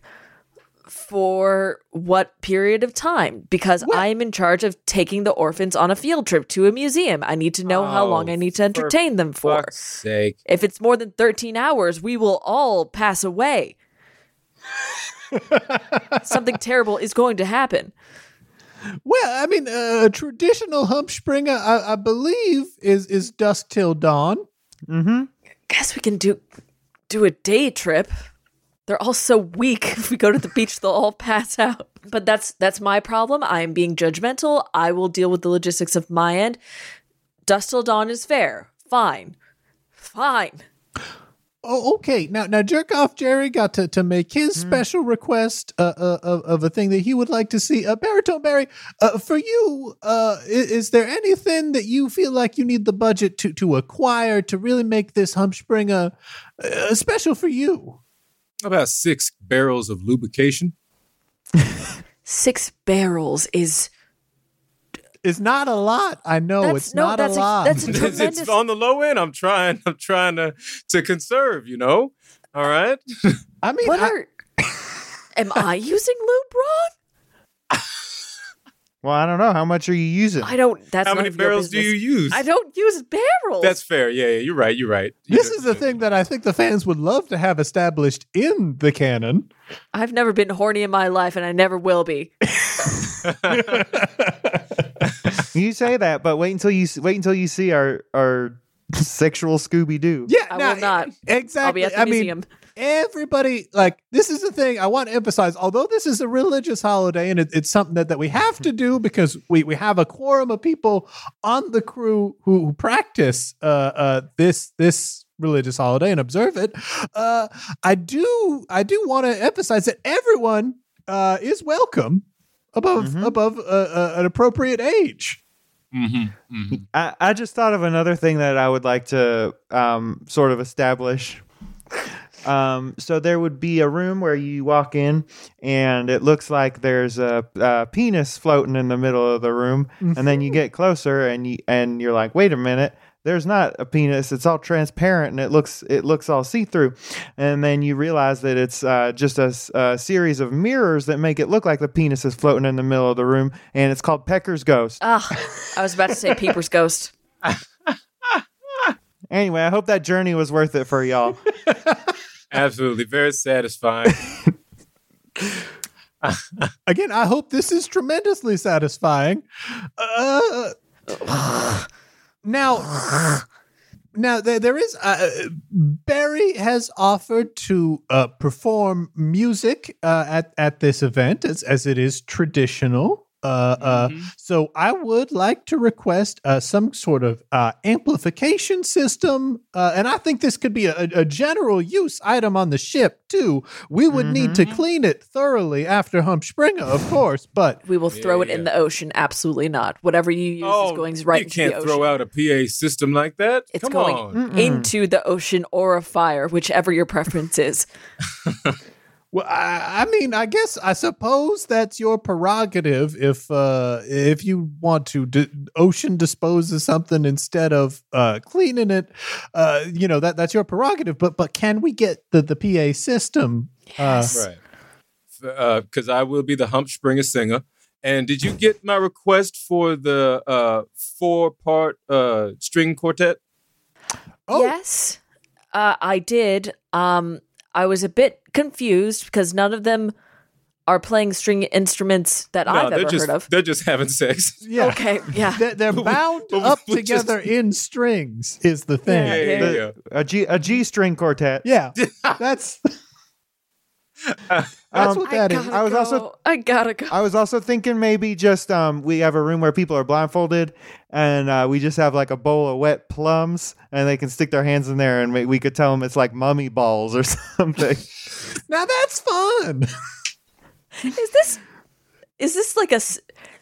For what period of time? Because I am in charge of taking the orphans on a field trip to a museum. I need to know how Oh, long I need to for entertain them for. Fuck's sake. If it's more than 13 hours, we will all pass away. Something terrible is going to happen. Well, I mean, uh, a traditional Hump Springer, I, I believe, is is dusk till dawn. Mm-hmm. Guess we can do do a day trip. They're all so weak. If we go to the beach, they'll all pass out. But that's that's my problem. I am being judgmental. I will deal with the logistics of my end. Dusk till dawn is fair. Fine. Fine. Oh, okay. Now, now, jerk off Jerry got to, to make his special request uh, uh, of, of a thing that he would like to see. Uh, Baritone Barry, uh, for you, uh, is, is there anything that you feel like you need the budget to to acquire to really make this Hump Springer uh, special for you? About six barrels of lubrication. Six barrels is It's not a lot. I know That's- it's no, not that's a a- lot. that's a- It's, Tremendous. it's on the low end. I'm trying. I'm trying to to conserve. You know. All right. I mean, what I- are Am I using lube wrong? Well, I don't know. How much are you using? I don't. That's How many of barrels do you use? I don't use barrels. That's fair. Yeah, yeah, you're right. You're right. You This is the thing that I think the fans would love to have established in the canon. I've never been horny in my life, and I never will be. you say that, but wait until you wait until you see our our sexual Scooby Doo. Yeah, I no, will not. Exactly. I'll be at the I museum. mean, everybody like this is the thing I want to emphasize. Although this is a religious holiday and it, it's something that, that we have to do because we we have a quorum of people on the crew who, who practice uh, uh, this this religious holiday and observe it. Uh, I do I do want to emphasize that everyone uh, is welcome above Mhm. above uh, uh, an appropriate age. Mhm, mhm. I, I just thought of another thing that I would like to um, sort of establish. Um, so there would be a room where you walk in, and it looks like there's a, a penis floating in the middle of the room, and then you get closer, and you and you're like, wait a minute. There's not a penis. It's all transparent and it looks it looks all see through, and then you realize that it's uh, just a series of mirrors that make it look like the penis is floating in the middle of the room, and it's called Pecker's Ghost. Ah, I was about to say Pepper's Ghost. Anyway, I hope that journey was worth it for y'all. Absolutely, very satisfying. Again, I hope this is tremendously satisfying. Uh, now, now there, is uh, Barry has offered to uh, perform music uh, at at this event as as it is traditional. Uh, uh, so I would like to request uh, some sort of uh, amplification system, uh, and I think this could be a, a general use item on the ship too. We would need to clean it thoroughly after Hump Springer, of course, but We will throw it in the ocean. Absolutely not. Whatever you use is going right you can't the ocean. throw out a PA system like that. it's Come going on. into the ocean or a fire, whichever your preference is. Well, I, I mean, I guess I suppose that's your prerogative if uh, if you want to d- ocean dispose of something instead of uh, cleaning it. Uh, you know that that's your prerogative. But but can we get the the PA system? Uh, Right. Because I will be the Hump Springer singer. And did you get my request for the uh, four part uh, string quartet? Oh. Yes, uh, I did. Um, I was a bit confused because none of them are playing string instruments that I've ever just heard of. they're just having sex. yeah. Okay, yeah. They're, they're bound we- up we just- together in strings. Is the thing. Yeah, yeah, The- yeah. A G a G string quartet. Yeah, that's that's Um, what I that is. I was go. also- I gotta go. I was also thinking maybe just um we have a room where people are blindfolded and uh, we just have like a bowl of wet plums and they can stick their hands in there and we, we could tell them it's like mummy balls or something. Now that's fun. Is this is this like a is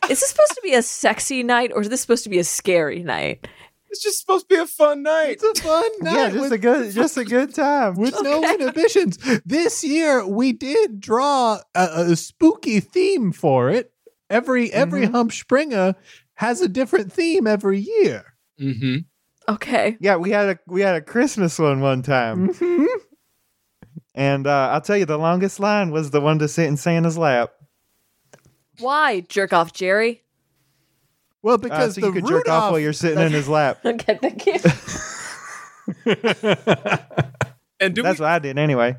this supposed to be a sexy night or is this supposed to be a scary night? It's just supposed to be a fun night. It's a fun night. yeah, just with- a good just a good time. with no inhibitions. This year we did draw a, a spooky theme for it. Every every Mm-hmm. Hump Springer has a different theme every year. Mm-hmm. Okay. Yeah, we had a we had a Christmas one one time. Mm-hmm. And uh, I'll tell you, the longest line was the one to sit in Santa's lap. Why jerk off Jerry? Well, Uh, because so the you could jerk off while you're sitting in his lap. Okay, thank you. And do That's we, what I did anyway.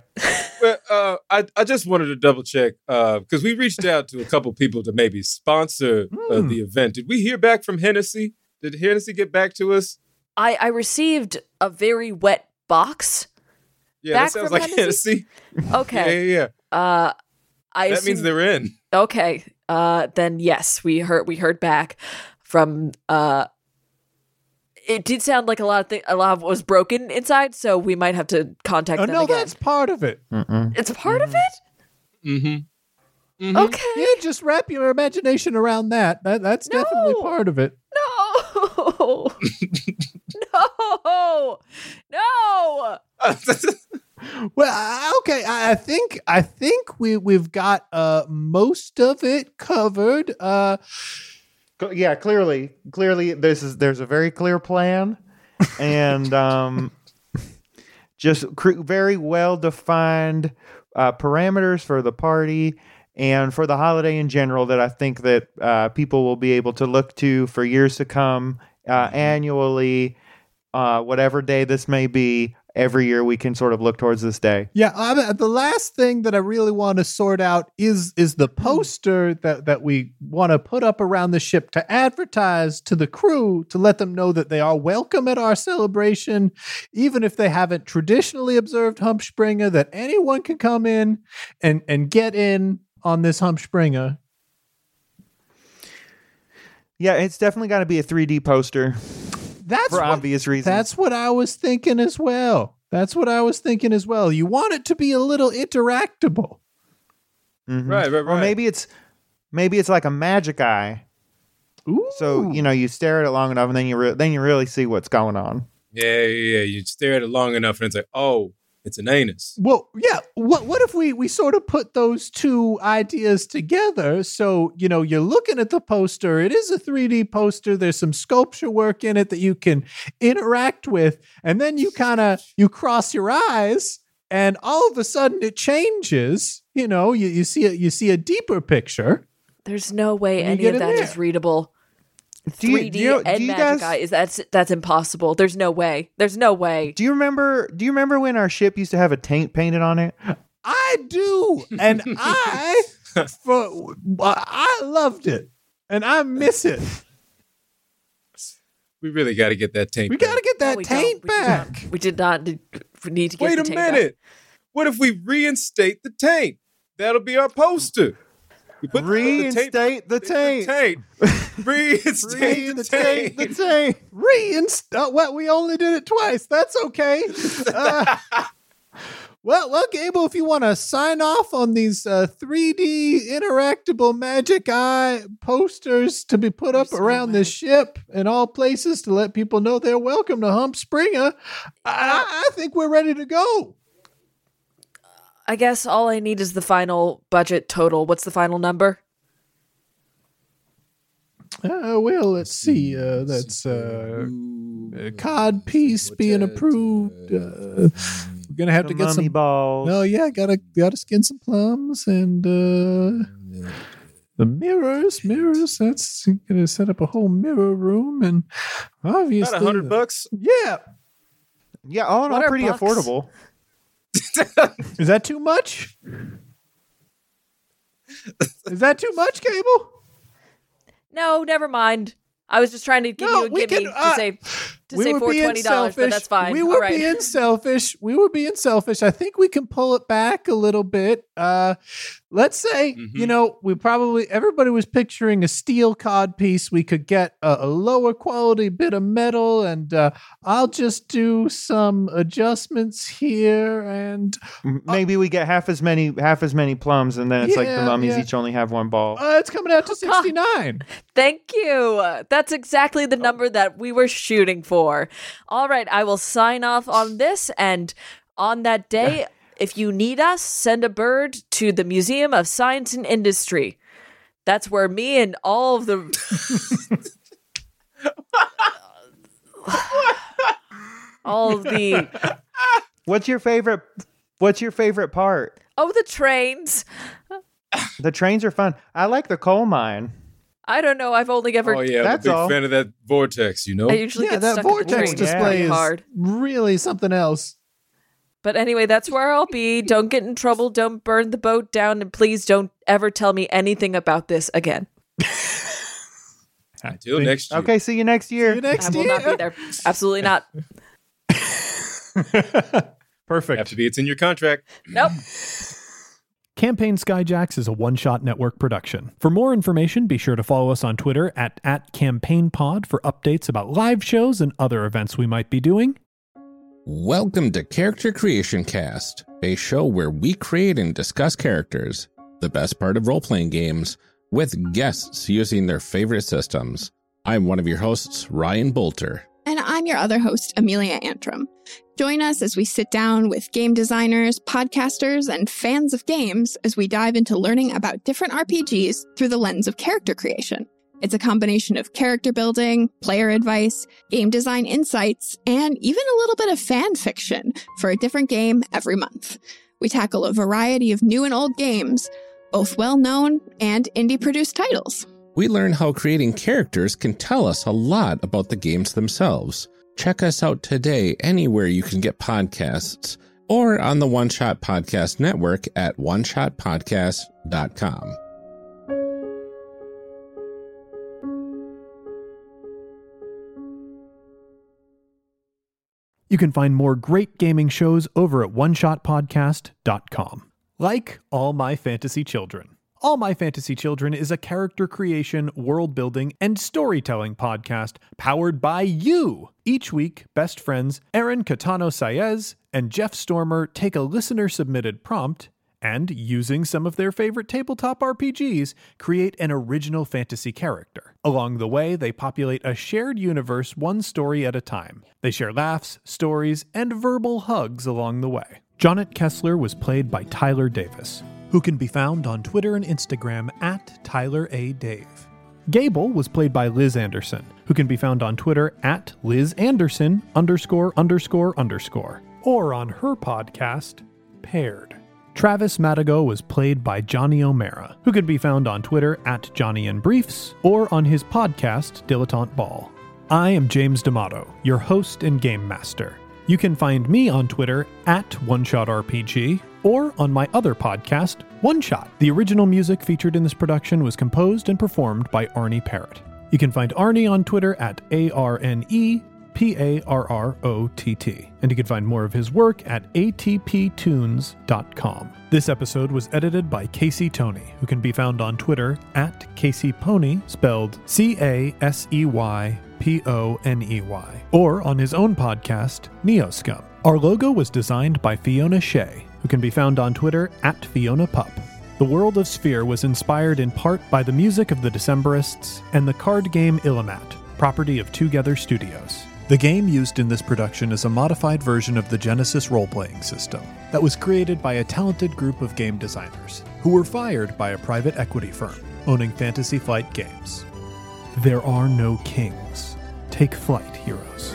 well, uh, I, I just wanted to double check because we reached out to a couple people to maybe sponsor uh, Hmm. the event. Did we hear back from Hennessy? Did Hennessy get back to us? I I received a very wet box. Yeah, Back that sounds from like Hennessy? Hennessy. Okay. Yeah, yeah, yeah. Uh I That means they're in. Okay. Uh then yes, we heard we heard back from uh it did sound like a lot of thi- a lot of was broken inside, so we might have to contact Oh them no, again. that's part of it. It's part of it? Mm-hmm. Okay. Yeah, just wrap your imagination around that. That that's definitely part of it. No. no. No. Well, okay, I I think I think we we've got uh most of it covered. Uh Cl- Yeah, clearly, clearly, this is there's a very clear plan, and um, just cr- very well defined uh, parameters for the party, and for the holiday in general that I think that uh, people will be able to look to for years to come, uh, annually, uh, whatever day this may be. Every year we can sort of look towards this day. Yeah, I, the last thing that I really want to sort out is is the hmm. poster that that we want to put up around the ship to advertise to the crew to let them know that they are welcome at our celebration, even if they haven't traditionally observed Humpspringer. That anyone can come in and and get in on this Humpspringer. Yeah, it's definitely got to be a 3D poster That's for what, obvious reasons. That's what I was thinking as well. That's what I was thinking as well. You want it to be a little interactable. Mhm. Right, right, Or maybe it's maybe it's like a magic eye. Ooh. So you know you stare at it long enough, and then you re- then you really see what's going on. Yeah, yeah, yeah. You stare at it long enough, and it's like, oh, it's an anus. Well, yeah. What what if we we sort of put those two ideas together? So you know, you're looking at the poster. It is a 3D poster. There's some sculpture work in it that you can interact with, and then you kind of you cross your eyes, and all of a sudden it changes. You know, you, you see a, you see a deeper picture. There's no way any of in that there. is readable. Do you, 3D do you, and do you magic guys eye is that's that's impossible. There's no way. There's no way. do you remember do you remember when our ship used to have a taint painted on it? I do, and I for I loved it, and I miss it. We really got to get that taint. We got to back. get that No, we don't. taint We did not- back. We did not need to get Wait the a tape back. minute. What if we reinstate the taint? That'll be our poster. Put the- the taint- Reinstate the taint. taint. Reinstate the Reinstate the taint. uh, taint. Reinstall. Well, we only did it twice. That's okay. Uh, Well, well, Gable, if you want to sign off on these uh, 3D interactable magic eye posters to be put up so around the ship in all places to let people know they're welcome to Hump Springer, I, I think we're ready to go. I guess all I need is the final budget total. What's the final number? Uh, well, let's see. Uh, that's uh, a cod piece being approved. Uh, we're gonna have to get some. balls. No, yeah, gotta gotta skin some plums and uh, the mirrors. Mirrors. That's gonna set up a whole mirror room and obviously About a hundred bucks. Yeah, Yeah, all in all, pretty bucks? affordable. is that too much? is that too much, Gable? No, never mind. I was just trying to give No, you a gimme can, to uh, say to we say were being dollars, but selfish. that's fine. We were right. being selfish. We were being selfish. I think we can pull it back a little bit. Uh, let's say, Mhm. you know, we probably everybody was picturing a steel cod piece. We could get a, a lower quality bit of metal, and uh, I'll just do some adjustments here. And M- Maybe we get half as many half as many plums, and then it's like the mummies yeah. each only have one ball. uh, it's coming out to sixty nine. Thank you. That's exactly Oh. the number that we were shooting for. All right, I will sign off on this. And on that day, if you need us, send a bird to the Museum of Science and Industry. That's where me and all of the. all of the. What's your favorite? What's your favorite part? Oh, the trains. The trains are fun. I like the coal mine. I don't know. I've only ever. Oh yeah, I'm a That's big all. fan of that vortex. You know. I usually Yeah, get that stuck in the vortex train yeah. display really is hard. really something else. But anyway, that's where I'll be. Don't get in trouble. Don't burn the boat down. And please don't ever tell me anything about this again. Until next year. Okay, see you next year. See you next I will year. not be there. Absolutely not. Perfect. Have to be. It's in your contract. Nope. Campaign Skyjacks is a one shot network production. For more information, be sure to follow us on Twitter at, at CampaignPod for updates about live shows and other events we might be doing. Welcome to Character Creation Cast, a show where we create and discuss characters, the best part of role playing games, with guests using their favorite systems. I'm one of your hosts, Ryan Boelter. And I'm your other host, Amelia Antrim. Join us as we sit down with game designers, podcasters, and fans of games as we dive into learning about different RPGs through the lens of character creation. It's a combination of character building, player advice, game design insights, and even a little bit of fan fiction for a different game every month. We tackle a variety of new and old games, both well known and indie produced titles. We learn how creating characters can tell us a lot about the games themselves. Check us out today anywhere you can get podcasts or on the One Shot Podcast Network at oneshotpodcast.com. You can find more great gaming shows over at oneshotpodcast.com. Like All My Fantasy Children. All My Fantasy Children is a character creation, world building, and storytelling podcast powered by you. Each week, best friends Aaron Catano Saez and Jeff Stormer take a listener submitted prompt and, using some of their favorite tabletop RPGs, create an original fantasy character. Along the way, they populate a shared universe one story at a time. They share laughs, stories, and verbal hugs along the way. Jonnet Kessler was played by Tyler Davis, who can be found on Twitter and Instagram at Tyler A. Dave. Gable was played by Liz Anderson, who can be found on Twitter at Liz Anderson underscore underscore underscore, or on her podcast, Paired. Travis Madigo was played by Johnny O'Mara, who can be found on Twitter at Johnny in Briefs or on his podcast, Dilettante Ball. I am James D'Amato, your host and game master. You can find me on Twitter at OneShotRPG or on my other podcast, One Shot. The original music featured in this production was composed and performed by Arne Parrott. You can find Arne on Twitter at A R N E P A R R O T T. And you can find more of his work at atptunes.com. This episode was edited by Casey Tony, who can be found on Twitter at Casey Pony, spelled C A S E Y P O N E Y, or on his own podcast, Neoscum. Our logo was designed by Fiona Shea, who can be found on Twitter at Fiona Pup. The world of Sphere was inspired in part by the music of the Decemberists and the card game Illimat, property of Twogether Studios. The game used in this production is a modified version of the Genesys role playing system that was created by a talented group of game designers who were fired by a private equity firm owning Fantasy Flight Games. There are no kings. Take flight, heroes.